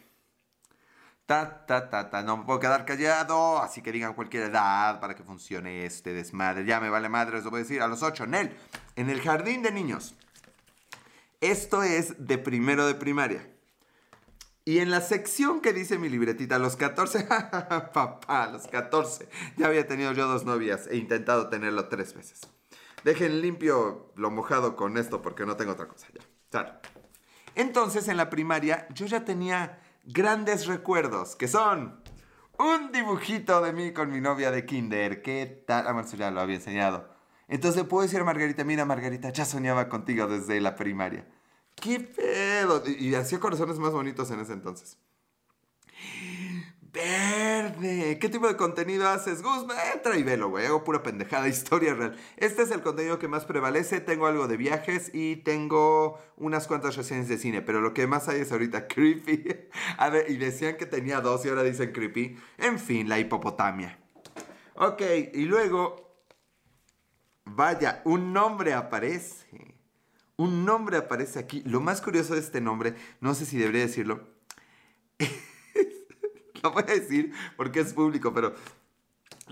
Ta, ta, ta, ta. No me puedo quedar callado, así que digan cualquier edad para que funcione este desmadre. Ya me vale madre, eso voy a decir. A los ocho, Nel, en el jardín de niños. Esto es de primero de primaria. Y en la sección que dice mi libretita, los 14, papá, los 14, ya había tenido yo dos novias e intentado tenerlo tres veces. Dejen limpio lo mojado con esto porque no tengo otra cosa ya. Entonces en la primaria yo ya tenía grandes recuerdos, que son un dibujito de mí con mi novia de kinder. ¿Qué tal? Ah, ya lo había enseñado. Entonces puedo decir a Margarita, mira Margarita, ya soñaba contigo desde la primaria. ¿Qué pedo? Y hacía corazones más bonitos en ese entonces. Verde. ¿Qué tipo de contenido haces, Gus? Entra y velo, güey. Hago pura pendejada, historia real. Este es el contenido que más prevalece. Tengo algo de viajes y tengo unas cuantas reseñas de cine. Pero lo que más hay es ahorita creepy. A ver, y decían que tenía dos y ahora dicen creepy. En fin, la hipopotamia. Ok, y luego... Vaya, un nombre aparece. Un nombre aparece aquí. Lo más curioso de este nombre, no sé si debería decirlo lo voy a decir porque es público, pero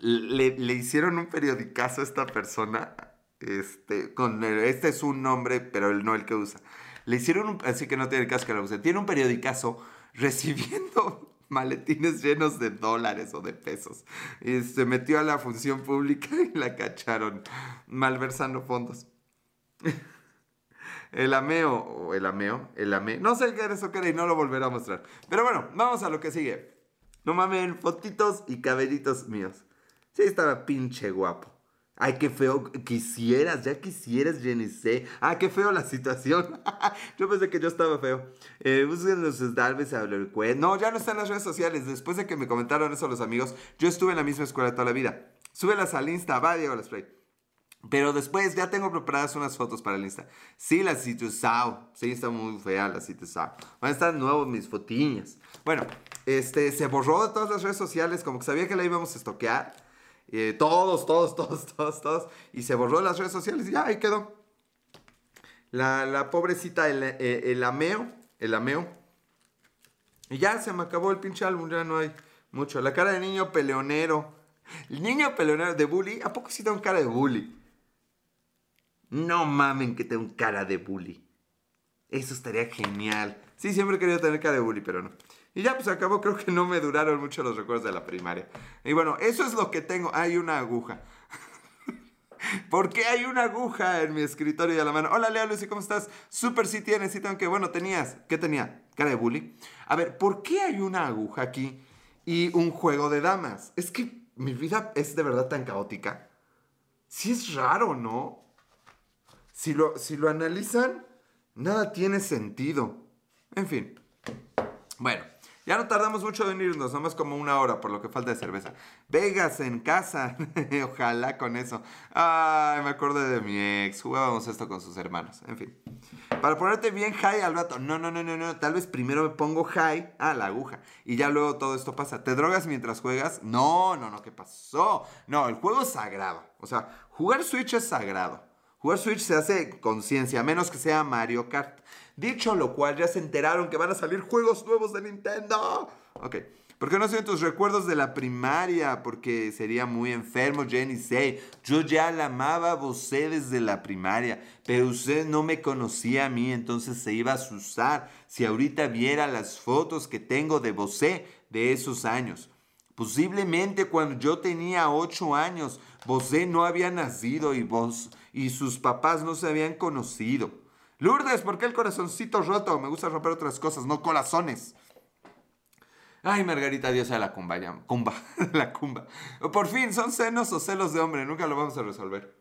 le, hicieron un periodicazo a esta persona. Este, con este es un nombre, pero él no el que usa. Le hicieron un, así que no tiene caso que lo use. Tiene un periodicazo recibiendo maletines llenos de dólares o de pesos. Y se metió a la función pública y la cacharon malversando fondos. El ameo, o el ameo, el ameo. No sé qué era eso que era y no lo volveré a mostrar. Pero bueno, vamos a lo que sigue. No mames, fotitos y cabellitos míos. Sí, estaba pinche guapo. Ay, qué feo. Quisieras, ya quisieras, Jenny Ah, qué feo la situación. yo pensé que yo estaba feo. Eh, Dalves a No, ya no están en las redes sociales. Después de que me comentaron eso los amigos, yo estuve en la misma escuela toda la vida. Súbelas al Insta, va Diego Spray. Pero después ya tengo preparadas unas fotos para el Insta. Sí, la Citusao. Sí, está muy fea la Citusao. Van a estar nuevos mis fotiñas. Bueno, este, se borró de todas las redes sociales, como que sabía que la íbamos a estoquear. Eh, todos, todos, todos, todos, todos. Y se borró de las redes sociales y ya, ahí quedó. La, pobrecita, el, eh, el, ameo, el ameo. Y ya se me acabó el pinche álbum, ya no hay mucho. La cara de niño peleonero. El niño peleonero de bully, ¿a poco sí tengo cara de bully? No mamen que tengo cara de bully. Eso estaría genial. Sí, siempre he querido tener cara de bully, pero no. Y ya pues acabó, creo que no me duraron mucho los recuerdos de la primaria. Y bueno, eso es lo que tengo. Hay una aguja. ¿Por qué hay una aguja en mi escritorio y a la mano? Hola Leo Lucy, ¿cómo estás? Super sí tienes, sí tengo que... Bueno, tenías... ¿Qué tenía? Cara de bully. A ver, ¿por qué hay una aguja aquí y un juego de damas? Es que mi vida es de verdad tan caótica. Sí es raro, ¿no? Si lo, si lo analizan, nada tiene sentido. En fin. Bueno, ya no tardamos mucho en irnos, nomás como una hora por lo que falta de cerveza. Vegas en casa, ojalá con eso. Ay, me acordé de mi ex, jugábamos esto con sus hermanos, en fin. Para ponerte bien high al rato, no, no, no, no, no, tal vez primero me pongo high a la aguja y ya luego todo esto pasa. ¿Te drogas mientras juegas? No, no, no, ¿qué pasó? No, el juego es sagrado, o sea, jugar Switch es sagrado. Jugar Switch se hace conciencia, a menos que sea Mario Kart. Dicho lo cual, ya se enteraron que van a salir juegos nuevos de Nintendo. Ok. ¿Por qué no son tus recuerdos de la primaria? Porque sería muy enfermo, Jenny Say. Yo ya la amaba a usted desde la primaria, pero usted no me conocía a mí, entonces se iba a asustar si ahorita viera las fotos que tengo de Bosé de esos años. Posiblemente cuando yo tenía 8 años, Bosé no había nacido y, vos, y sus papás no se habían conocido. Lourdes, ¿por qué el corazoncito roto? Me gusta romper otras cosas, no corazones. Ay, Margarita, Dios a la cumba, ya, cumba, la cumba. Por fin, son senos o celos de hombre, nunca lo vamos a resolver.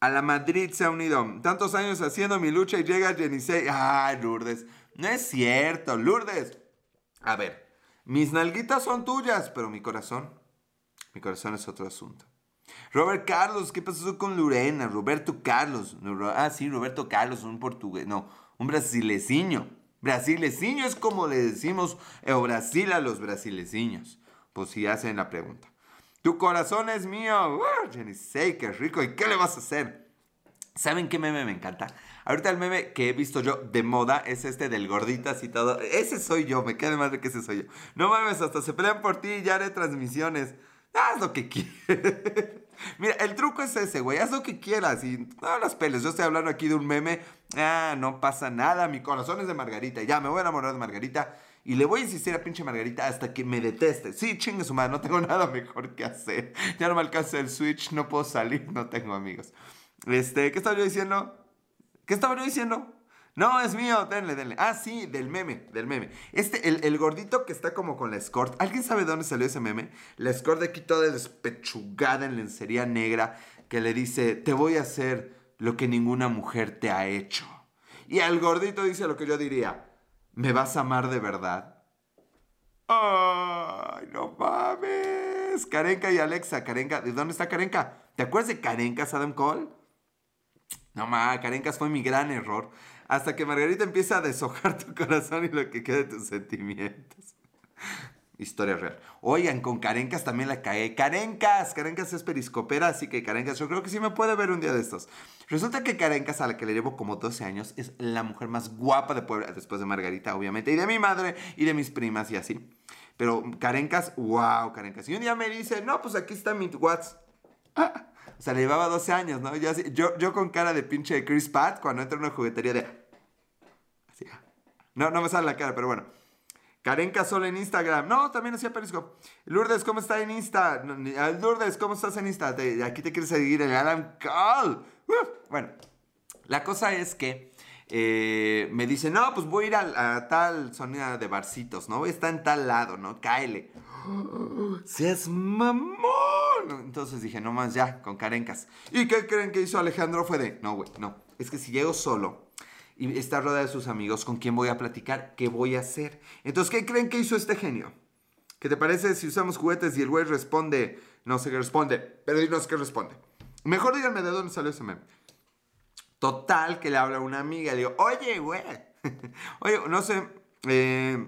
A la Madrid se ha unido. Tantos años haciendo mi lucha y llega Jenisei. Ay, Lourdes. No es cierto, Lourdes. A ver, mis nalguitas son tuyas, pero mi corazón, mi corazón es otro asunto. Robert Carlos, ¿qué pasó con Lorena? Roberto Carlos. ah, sí, Roberto Carlos, un portugués. No, un brasileño. Brasileño es como le decimos en Brasil a los brasileños. Pues si hacen la pregunta. Tu corazón es mío. Jenny say, qué rico. ¿Y qué le vas a hacer? ¿Saben qué meme me encanta? Ahorita el meme que he visto yo de moda es este del gorditas y todo. Ese soy yo, me queda de madre que ese soy yo. No mames, hasta se pelean por ti y ya haré transmisiones. Haz lo que quieras. Mira, el truco es ese, güey. Haz lo que quieras y no las peles. Yo estoy hablando aquí de un meme. Ah, no pasa nada. Mi corazón es de Margarita. Ya, me voy a enamorar de Margarita. Y le voy a insistir a pinche Margarita hasta que me deteste. Sí, chingue su madre, no tengo nada mejor que hacer. Ya no me alcanza el Switch, no puedo salir, no tengo amigos. Este, ¿qué estaba yo diciendo? ¿Qué estaba yo diciendo? No, es mío, denle, denle. Ah, sí, del meme, del meme. Este, el, gordito que está como con la escort. ¿Alguien sabe de dónde salió ese meme? La escort de aquí toda despechugada en lencería negra que le dice, te voy a hacer lo que ninguna mujer te ha hecho. Y al gordito dice lo que yo diría, ¿Me vas a amar de verdad? ¡Ay, no mames! Karenka y Alexa, Karenka, ¿de dónde está Karenka? ¿Te acuerdas de Karenka, Adam Cole? No mames, Karenka fue mi gran error. Hasta que Margarita empieza a deshojar tu corazón y lo que queda de tus sentimientos. Historia real. Oigan, con Karencas también la cae. Karencas, Karencas es periscopera, así que Karencas yo creo que sí me puede ver un día de estos. Resulta que Karencas, a la que le llevo como 12 años, es la mujer más guapa de Puebla, después de Margarita, obviamente, y de mi madre y de mis primas y así. Pero Karencas, wow, Karencas. Y un día me dice, no, pues aquí está mi WhatsApp. o sea, le llevaba 12 años, ¿no? Yo, yo, con cara de pinche Chris Pat cuando entro en una juguetería de... No, no me sale la cara, pero bueno. Karen solo en Instagram. No, también hacía Periscope. Lourdes, ¿cómo está en Insta? Lourdes, ¿cómo estás en Insta? aquí te quieres seguir el Adam Call. bueno, la cosa es que eh, me dice, no, pues voy a ir a, tal zona de barcitos, ¿no? Está en tal lado, ¿no? Cáele. ¡Seas mamón! Entonces dije, no más ya, con Karencas. ¿Y qué creen que hizo Alejandro? Fue de, no, güey, no. Es que si llego solo y está rodeada de sus amigos, ¿con quién voy a platicar? ¿Qué voy a hacer? Entonces, ¿qué creen que hizo este genio? ¿Qué te parece si usamos juguetes y el güey responde? No sé qué responde, pero dinos qué responde. Mejor díganme de dónde salió ese meme. Total, que le habla a una amiga. Le digo, oye, güey. oye, no sé. Eh,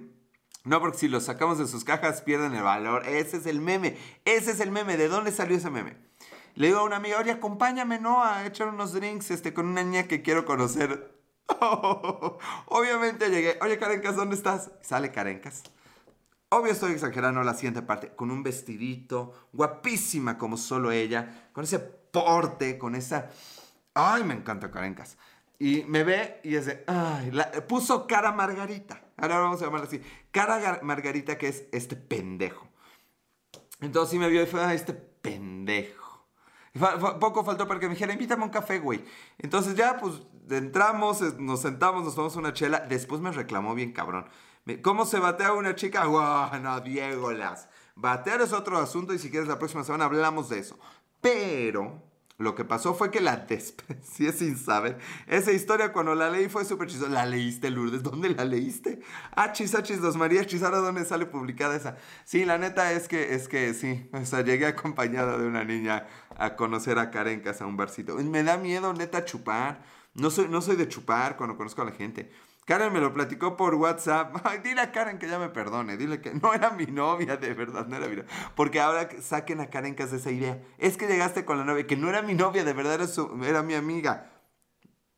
no, porque si los sacamos de sus cajas pierden el valor. Ese es el meme. Ese es el meme. ¿De dónde salió ese meme? Le digo a una amiga, oye, acompáñame, ¿no? A echar unos drinks este, con una niña que quiero conocer. obviamente llegué. Oye, Karencas, ¿dónde estás? Sale Karencas. Obvio estoy exagerando la siguiente parte. Con un vestidito, guapísima como solo ella, con ese porte, con esa... Ay, me encanta Karencas. Y me ve y es de... Ay, puso cara Margarita. Ahora vamos a llamarla así. Cara Margarita que es este pendejo. Entonces sí me vio y fue, ah, este pendejo. Poco faltó para que me dijera, invítame un café, güey. Entonces ya, pues, entramos, nos sentamos, nos tomamos una chela. Después me reclamó bien cabrón. ¿Cómo se batea una chica? Guau, no, Diego las. Batear es otro asunto y si quieres la próxima semana hablamos de eso. Pero lo que pasó fue que la desprecié sin saber. Esa historia cuando la leí fue súper chistosa. ¿La leíste, Lourdes? ¿Dónde la leíste? Achis, achis, dos María Chisara, ¿dónde sale publicada esa? Sí, la neta es que, es que sí. O sea, llegué acompañado de una niña a conocer a Karen casa a un barcito. Me da miedo, neta, chupar. No soy, no soy de chupar cuando conozco a la gente. Karen me lo platicó por WhatsApp. Ay, dile a Karen que ya me perdone. Dile que no era mi novia, de verdad, no era mi novia. Porque ahora saquen a Karen que hace esa idea. Es que llegaste con la novia, que no era mi novia, de verdad era, era mi amiga.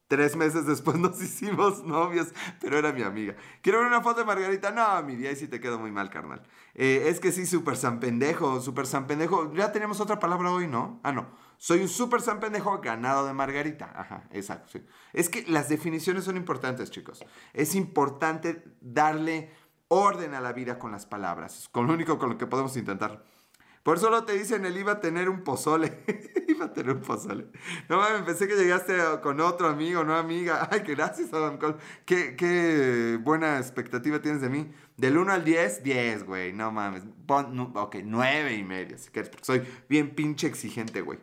Tres meses después nos hicimos novios, pero era mi amiga. ¿Quiero ver una foto de Margarita? No, mi día ahí sí te quedó muy mal, carnal. Eh, es que sí, súper san pendejo, súper san pendejo. Ya tenemos otra palabra hoy, ¿no? Ah, no. Soy un súper san pendejo ganado de Margarita. Ajá, exacto, sí. Es que las definiciones son importantes, chicos. Es importante darle orden a la vida con las palabras. Con lo único con lo que podemos intentar. Por solo te dicen, él iba a tener un pozole. iba a tener un pozole. No mames, pensé que llegaste con otro amigo, no amiga. Ay, gracias, Adam Cole. Qué, qué buena expectativa tienes de mí. Del 1 al 10, 10, güey. No mames. ok, 9 y medio, si quieres. Porque soy bien pinche exigente, güey.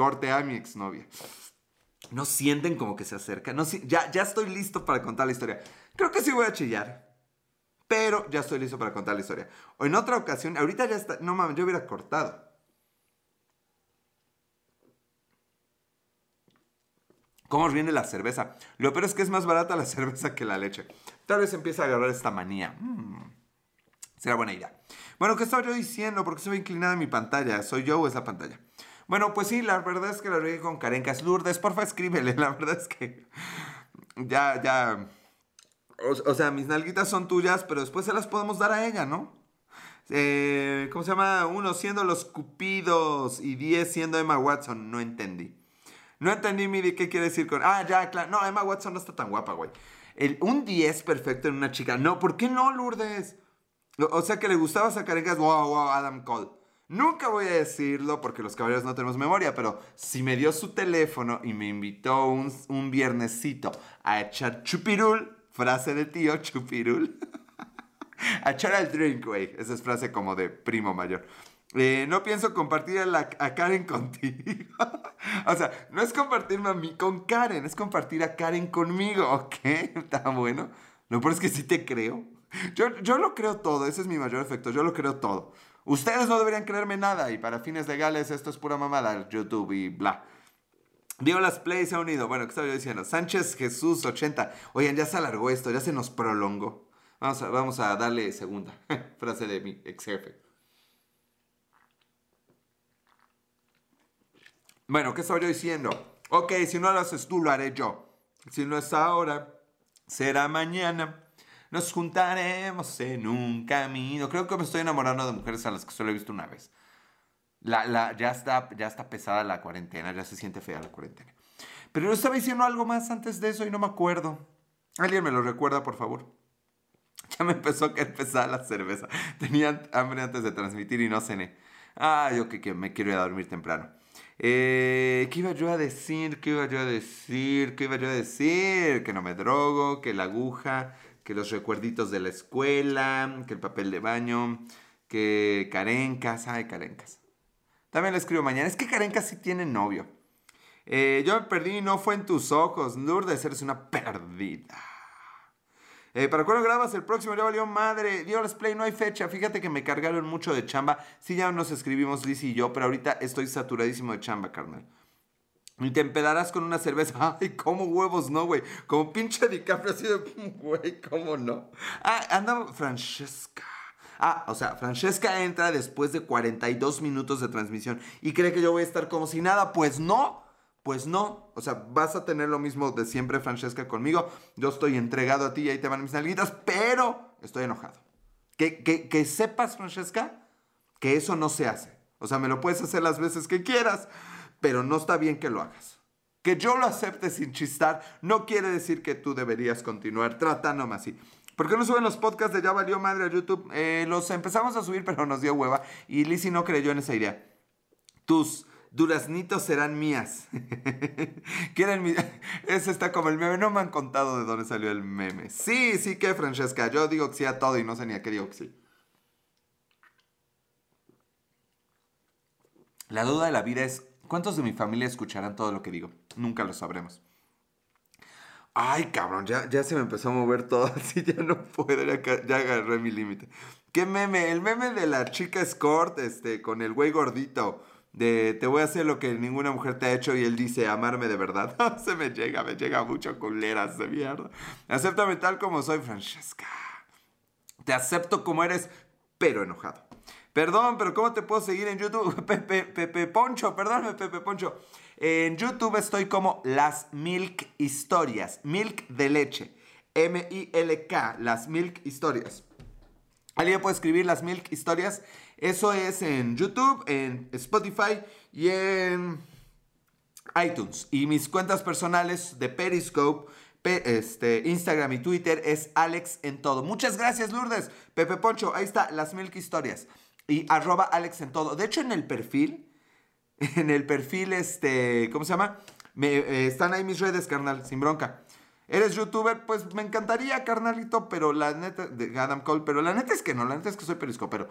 Corte a mi exnovia. No sienten como que se acerca. No, ya, ya estoy listo para contar la historia. Creo que sí voy a chillar pero ya estoy listo para contar la historia. O en otra ocasión, ahorita ya está, no mames, yo hubiera cortado. ¿Cómo viene la cerveza? Lo peor es que es más barata la cerveza que la leche. Tal vez empiece a agarrar esta manía. Mm, será buena idea. Bueno, ¿qué estaba yo diciendo? Porque se ve inclinada mi pantalla. ¿Soy yo o es la pantalla? Bueno, pues sí, la verdad es que la regué con Carencas. Lourdes, porfa, escríbele. La verdad es que ya, ya o, sea, mis nalguitas son tuyas, pero después se las podemos dar a ella, ¿no? Eh, ¿Cómo se llama? Uno siendo los Cupidos y diez siendo Emma Watson. No entendí. No entendí, Miri, qué quiere decir con... Ah, ya, claro. No, Emma Watson no está tan guapa, güey. El, un 10 perfecto en una chica. No, ¿por qué no, Lourdes? O, sea, que le gustaba sacar en wow, wow, Adam Cole. Nunca voy a decirlo porque los caballeros no tenemos memoria, pero si me dio su teléfono y me invitó un, un viernesito a echar chupirul, frase de tío, chupirul. a echar al drink, güey. Esa es frase como de primo mayor. Eh, no pienso compartir a, la, a Karen contigo. o sea, no es compartirme a mí con Karen, es compartir a Karen conmigo, ¿ok? Está bueno. Lo peor es que sí te creo. Yo, yo lo creo todo, ese es mi mayor efecto, yo lo creo todo. Ustedes no deberían creerme nada y para fines legales esto es pura mamada, YouTube y bla. Digo, las plays se ha unido. Bueno, ¿qué estaba yo diciendo? Sánchez Jesús 80. Oigan, ya se alargó esto, ya se nos prolongó. Vamos a, vamos a darle segunda frase de mi ex jefe. Bueno, ¿qué estaba yo diciendo? Ok, si no lo haces tú, lo haré yo. Si no es ahora, será mañana. Nos juntaremos en un camino. Creo que me estoy enamorando de mujeres a las que solo he visto una vez. La, la, ya, está, ya está pesada la cuarentena, ya se siente fea la cuarentena. Pero yo estaba diciendo algo más antes de eso y no me acuerdo. ¿Alguien me lo recuerda, por favor? Ya me empezó a pesada la cerveza. Tenía hambre antes de transmitir y no cené. Ah, yo que, que me quiero ir a dormir temprano. Eh, ¿Qué iba yo a decir? ¿Qué iba yo a decir? ¿Qué iba yo a decir? Que no me drogo, que la aguja, que los recuerditos de la escuela, que el papel de baño, que carencas, ay, carencas. También le escribo mañana. Es que carencas sí tiene novio. Eh, yo me perdí y no fue en tus ojos. Lourdes, eres una perdida. Eh, ¿Para cuándo grabas el próximo? Ya valió madre. Dios Play, no hay fecha. Fíjate que me cargaron mucho de chamba. Sí, ya nos escribimos Liz y yo, pero ahorita estoy saturadísimo de chamba, carnal. Y te empedarás con una cerveza. Ay, como huevos, no, güey. Como pinche DiCaprio, así de, güey, cómo no. Ah, anda Francesca. Ah, o sea, Francesca entra después de 42 minutos de transmisión y cree que yo voy a estar como si nada. Pues no. Pues no, o sea, vas a tener lo mismo de siempre, Francesca, conmigo. Yo estoy entregado a ti y ahí te van mis nalguitas, pero estoy enojado. Que, que, que sepas, Francesca, que eso no se hace. O sea, me lo puedes hacer las veces que quieras, pero no está bien que lo hagas. Que yo lo acepte sin chistar no quiere decir que tú deberías continuar tratándome así. ¿Por qué no suben los podcasts de Ya Valió Madre a YouTube? Eh, los empezamos a subir, pero nos dio hueva. Y Lizzie no creyó en esa idea. Tus duraznitos serán mías. ¿Quieren mi... Ese está como el meme. No me han contado de dónde salió el meme. Sí, sí que, Francesca. Yo digo que sí a todo y no sé ni a qué digo que sí. La duda de la vida es, ¿cuántos de mi familia escucharán todo lo que digo? Nunca lo sabremos. Ay, cabrón, ya, ya se me empezó a mover todo así, ya no puedo, ya, agarré mi límite. ¿Qué meme? El meme de la chica escort, este, con el güey gordito de te voy a hacer lo que ninguna mujer te ha hecho y él dice amarme de verdad. Se me llega, me llega mucho culeras de mierda. Acéptame tal como soy, Francesca. Te acepto como eres, pero enojado. Perdón, pero ¿cómo te puedo seguir en YouTube? Pepe, Pepe Poncho, perdóname, Pepe Poncho. En YouTube estoy como Las Milk Historias. Milk de leche. M-I-L-K, Las Milk Historias. Alguien puede escribir Las Milk Historias eso es en YouTube, en Spotify y en iTunes. Y mis cuentas personales de Periscope, este, Instagram y Twitter es Alex en todo. Muchas gracias, Lourdes. Pepe Poncho, ahí está, las milk historias. Y arroba Alex en todo. De hecho, en el perfil, en el perfil, este, ¿cómo se llama? Me, eh, están ahí mis redes, carnal, sin bronca. ¿Eres youtuber? Pues me encantaría, carnalito, pero la neta, de Adam Cole, pero la neta es que no, la neta es que soy periscopero.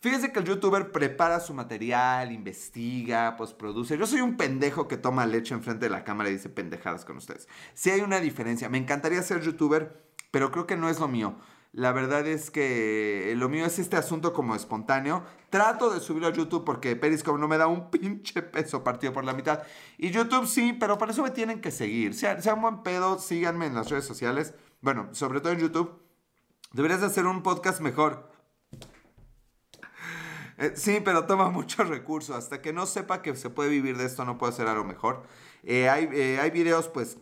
Fíjense que el youtuber prepara su material, investiga, pues produce. Yo soy un pendejo que toma leche enfrente de la cámara y dice pendejadas con ustedes. Sí hay una diferencia. Me encantaría ser youtuber, pero creo que no es lo mío. La verdad es que lo mío es este asunto como espontáneo. Trato de subirlo a YouTube porque Periscope no me da un pinche peso partido por la mitad. Y YouTube sí, pero para eso me tienen que seguir. Sea, sea un buen pedo, síganme en las redes sociales. Bueno, sobre todo en YouTube. Deberías hacer un podcast mejor. Eh, sí, pero toma mucho recurso. Hasta que no sepa que se puede vivir de esto, no puedo hacer algo mejor. Eh, hay, eh, hay videos, pues,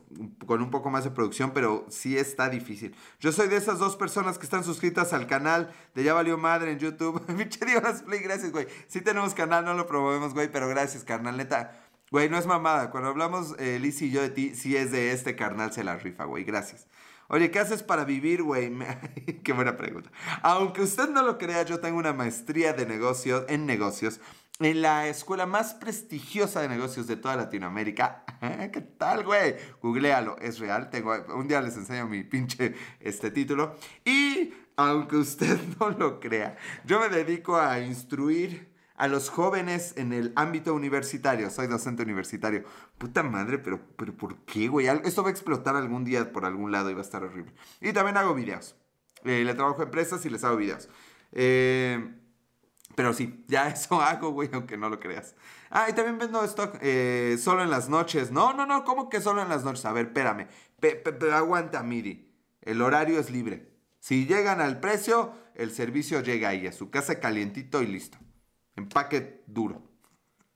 con un poco más de producción, pero sí está difícil. Yo soy de esas dos personas que están suscritas al canal de Ya Valió Madre en YouTube. Pinche Dios, Play, gracias, güey. Sí tenemos canal, no lo promovemos, güey, pero gracias, carnal, neta. Güey, no es mamada. Cuando hablamos, Liz y yo de ti, sí es de este carnal, se la rifa, güey. Gracias. Oye, ¿qué haces para vivir, güey? Qué buena pregunta. Aunque usted no lo crea, yo tengo una maestría de negocios en negocios en la escuela más prestigiosa de negocios de toda Latinoamérica. ¿Qué tal, güey? Googlealo, es real. Tengo, un día les enseño mi pinche este título. Y aunque usted no lo crea, yo me dedico a instruir a los jóvenes en el ámbito universitario. Soy docente universitario. Puta madre, pero, pero ¿por qué, güey? Esto va a explotar algún día por algún lado y va a estar horrible. Y también hago videos. Eh, le trabajo a empresas y les hago videos. Eh, pero sí, ya eso hago, güey, aunque no lo creas. Ah, y también vendo stock eh, solo en las noches. No, no, no, ¿cómo que solo en las noches? A ver, espérame. aguanta, Miri. El horario es libre. Si llegan al precio, el servicio llega ahí, a su casa calientito y listo. Empaque duro.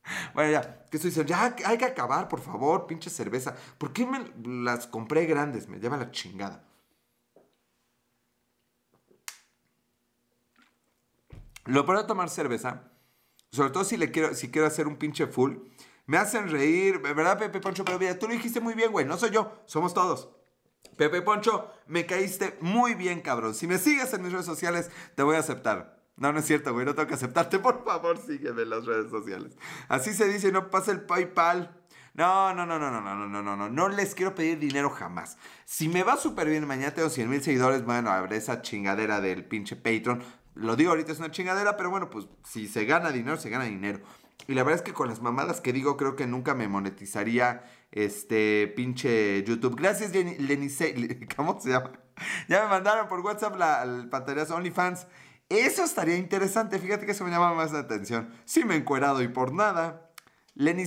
Bueno, ya, ¿qué estoy diciendo? Ya hay que acabar, por favor, pinche cerveza. ¿Por qué me las compré grandes? Me lleva la chingada. Lo peor de tomar cerveza, sobre todo si, le quiero, si quiero hacer un pinche full, me hacen reír, ¿verdad, Pepe Poncho? Pero mira, tú lo dijiste muy bien, güey, no soy yo, somos todos. Pepe Poncho, me caíste muy bien, cabrón. Si me sigues en mis redes sociales, te voy a aceptar. No, no es cierto, güey, no tengo que aceptarte. Por favor, sígueme en las redes sociales. Así se dice, no pasa el PayPal. No, no, no, no, no, no, no, no, no, no, no les quiero pedir dinero jamás. Si me va súper bien, mañana tengo 100 mil seguidores, bueno, habrá esa chingadera del pinche Patreon. Lo digo ahorita es una chingadera, pero bueno, pues si se gana dinero, se gana dinero. Y la verdad es que con las mamadas que digo, creo que nunca me monetizaría este pinche YouTube. Gracias, Lenny, ¿Cómo se llama? Ya me mandaron por WhatsApp la, el pantallazo OnlyFans. Eso estaría interesante. Fíjate que eso me llama más la atención. Sí me he encuerado y por nada. Lenny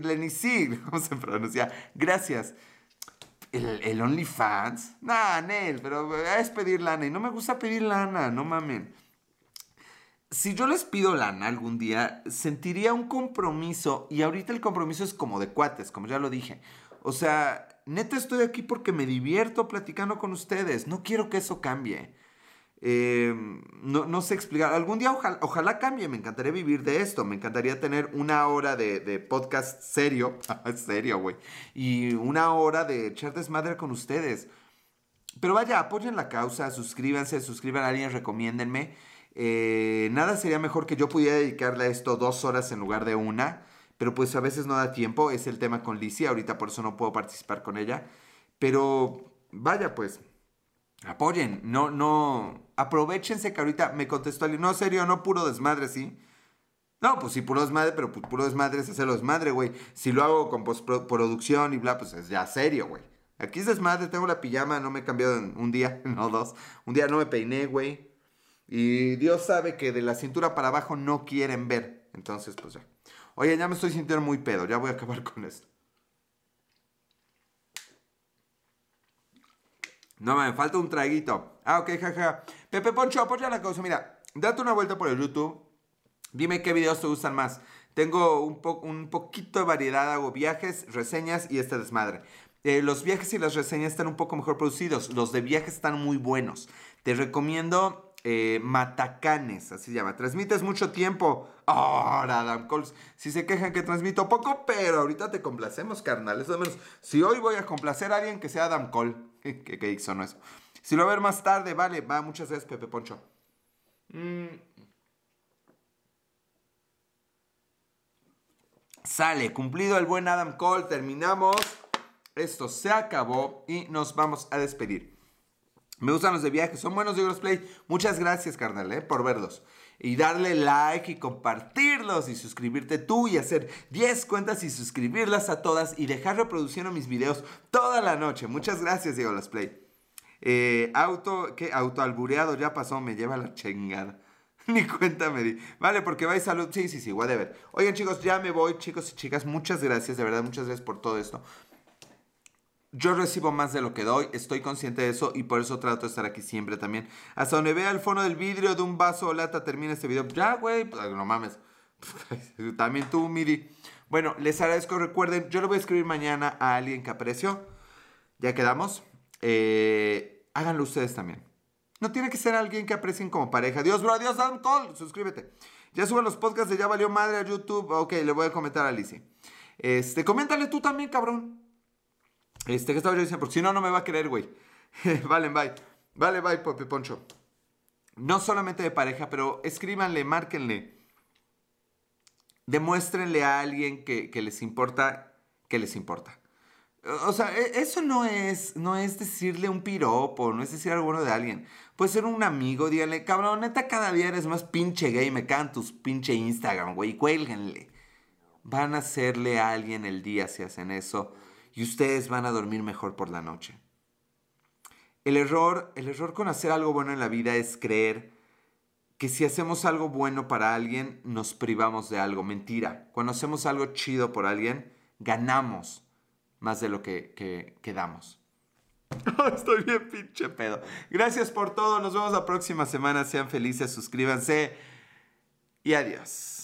Lenisig, ¿cómo se pronuncia? Gracias. ¿El, el OnlyFans? Nah, Nel, pero es pedir lana. Y no me gusta pedir lana, no mamen. Si yo les pido lana algún día, sentiría un compromiso. Y ahorita el compromiso es como de cuates, como ya lo dije. O sea, neta estoy aquí porque me divierto platicando con ustedes. No quiero que eso cambie. Eh, no, sé explicar. Algún día ojalá, cambie. Me encantaría vivir de esto. Me encantaría tener una hora de, podcast serio. serio, güey. Y una hora de echar desmadre con ustedes. Pero vaya, apoyen la causa, suscríbanse, suscriban a alguien, recomiéndenme. Eh, nada sería mejor que yo pudiera dedicarle a esto dos horas en lugar de una. Pero pues a veces no da tiempo. Es el tema con Lizzie. Ahorita por eso no puedo participar con ella. Pero vaya, pues apoyen, no, no, aprovechense que ahorita me contestó alguien, no, serio, no puro desmadre, ¿sí? No, pues sí, puro desmadre, pero pues puro desmadre es hacerlo desmadre, güey. Si lo hago con postproducción y bla, pues es ya serio, güey. Aquí es desmadre, tengo la pijama, no me he cambiado en un día, no dos. Un día no me peiné, güey. Y Dios sabe que de la cintura para abajo no quieren ver. Entonces, pues ya. Oye, ya me estoy sintiendo muy pedo, ya voy a acabar con esto. No me falta un traguito. Ah, ok, jaja. Pepe Poncho, apoya la causa. Mira, date una vuelta por el YouTube. Dime qué videos te gustan más. Tengo un, un poquito de variedad, hago viajes, reseñas y este desmadre. Eh, los viajes y las reseñas están un poco mejor producidos. Los de viajes están muy buenos. Te recomiendo eh, Matacanes, así se llama. Transmites mucho tiempo. Ahora, Adam Cole. Si se quejan que transmito poco, pero ahorita te complacemos, carnal. Eso menos. Si hoy voy a complacer a alguien que sea Adam Cole. ¿Qué, qué no eso? Si lo va a ver más tarde, vale. Va, muchas gracias, Pepe Poncho. Mm. Sale, cumplido el buen Adam Cole. Terminamos. Esto se acabó y nos vamos a despedir. Me gustan los de viaje, son buenos de Play. Muchas gracias, carnal, eh, por verlos. Y darle like y compartirlos y suscribirte tú y hacer 10 cuentas y suscribirlas a todas y dejar reproduciendo mis videos toda la noche. Muchas gracias, Diego Las Play. Eh, auto, ¿qué? Autoalbureado ya pasó, me lleva la chingada. Ni cuenta me di. Vale, porque vais salud. Sí, sí, sí, whatever. Oigan, chicos, ya me voy, chicos y chicas. Muchas gracias, de verdad, muchas gracias por todo esto. Yo recibo más de lo que doy, estoy consciente de eso y por eso trato de estar aquí siempre también. Hasta donde vea el fondo del vidrio de un vaso o lata termina este video. Ya, güey, pues, no mames. también tú, Midi. Bueno, les agradezco. Recuerden, yo le voy a escribir mañana a alguien que aprecio. Ya quedamos. Eh, háganlo ustedes también. No tiene que ser alguien que aprecien como pareja. Dios, bro, adiós, Dan Call. Suscríbete. Ya suben los podcasts de Ya Valió Madre a YouTube. Ok, le voy a comentar a Lizzie. Este, coméntale tú también, cabrón. Este, ¿qué estaba yo diciendo? Porque si no, no me va a querer, güey. vale, bye. Vale, bye, Pepe Poncho. No solamente de pareja, pero escríbanle, márquenle. Demuéstrenle a alguien que, les importa, que les importa. O sea, e, eso no es, no es decirle un piropo, no es decir algo bueno de alguien. Puede ser un amigo, díganle, cabrón, neta, cada día eres más pinche gay, me cagan tus pinche Instagram, güey, cuélguenle. Van a hacerle a alguien el día si hacen eso y ustedes van a dormir mejor por la noche. El error, el error con hacer algo bueno en la vida es creer que si hacemos algo bueno para alguien, nos privamos de algo. Mentira. Cuando hacemos algo chido por alguien, ganamos más de lo que, que, damos. Estoy bien pinche pedo. Gracias por todo. Nos vemos la próxima semana. Sean felices, suscríbanse y adiós.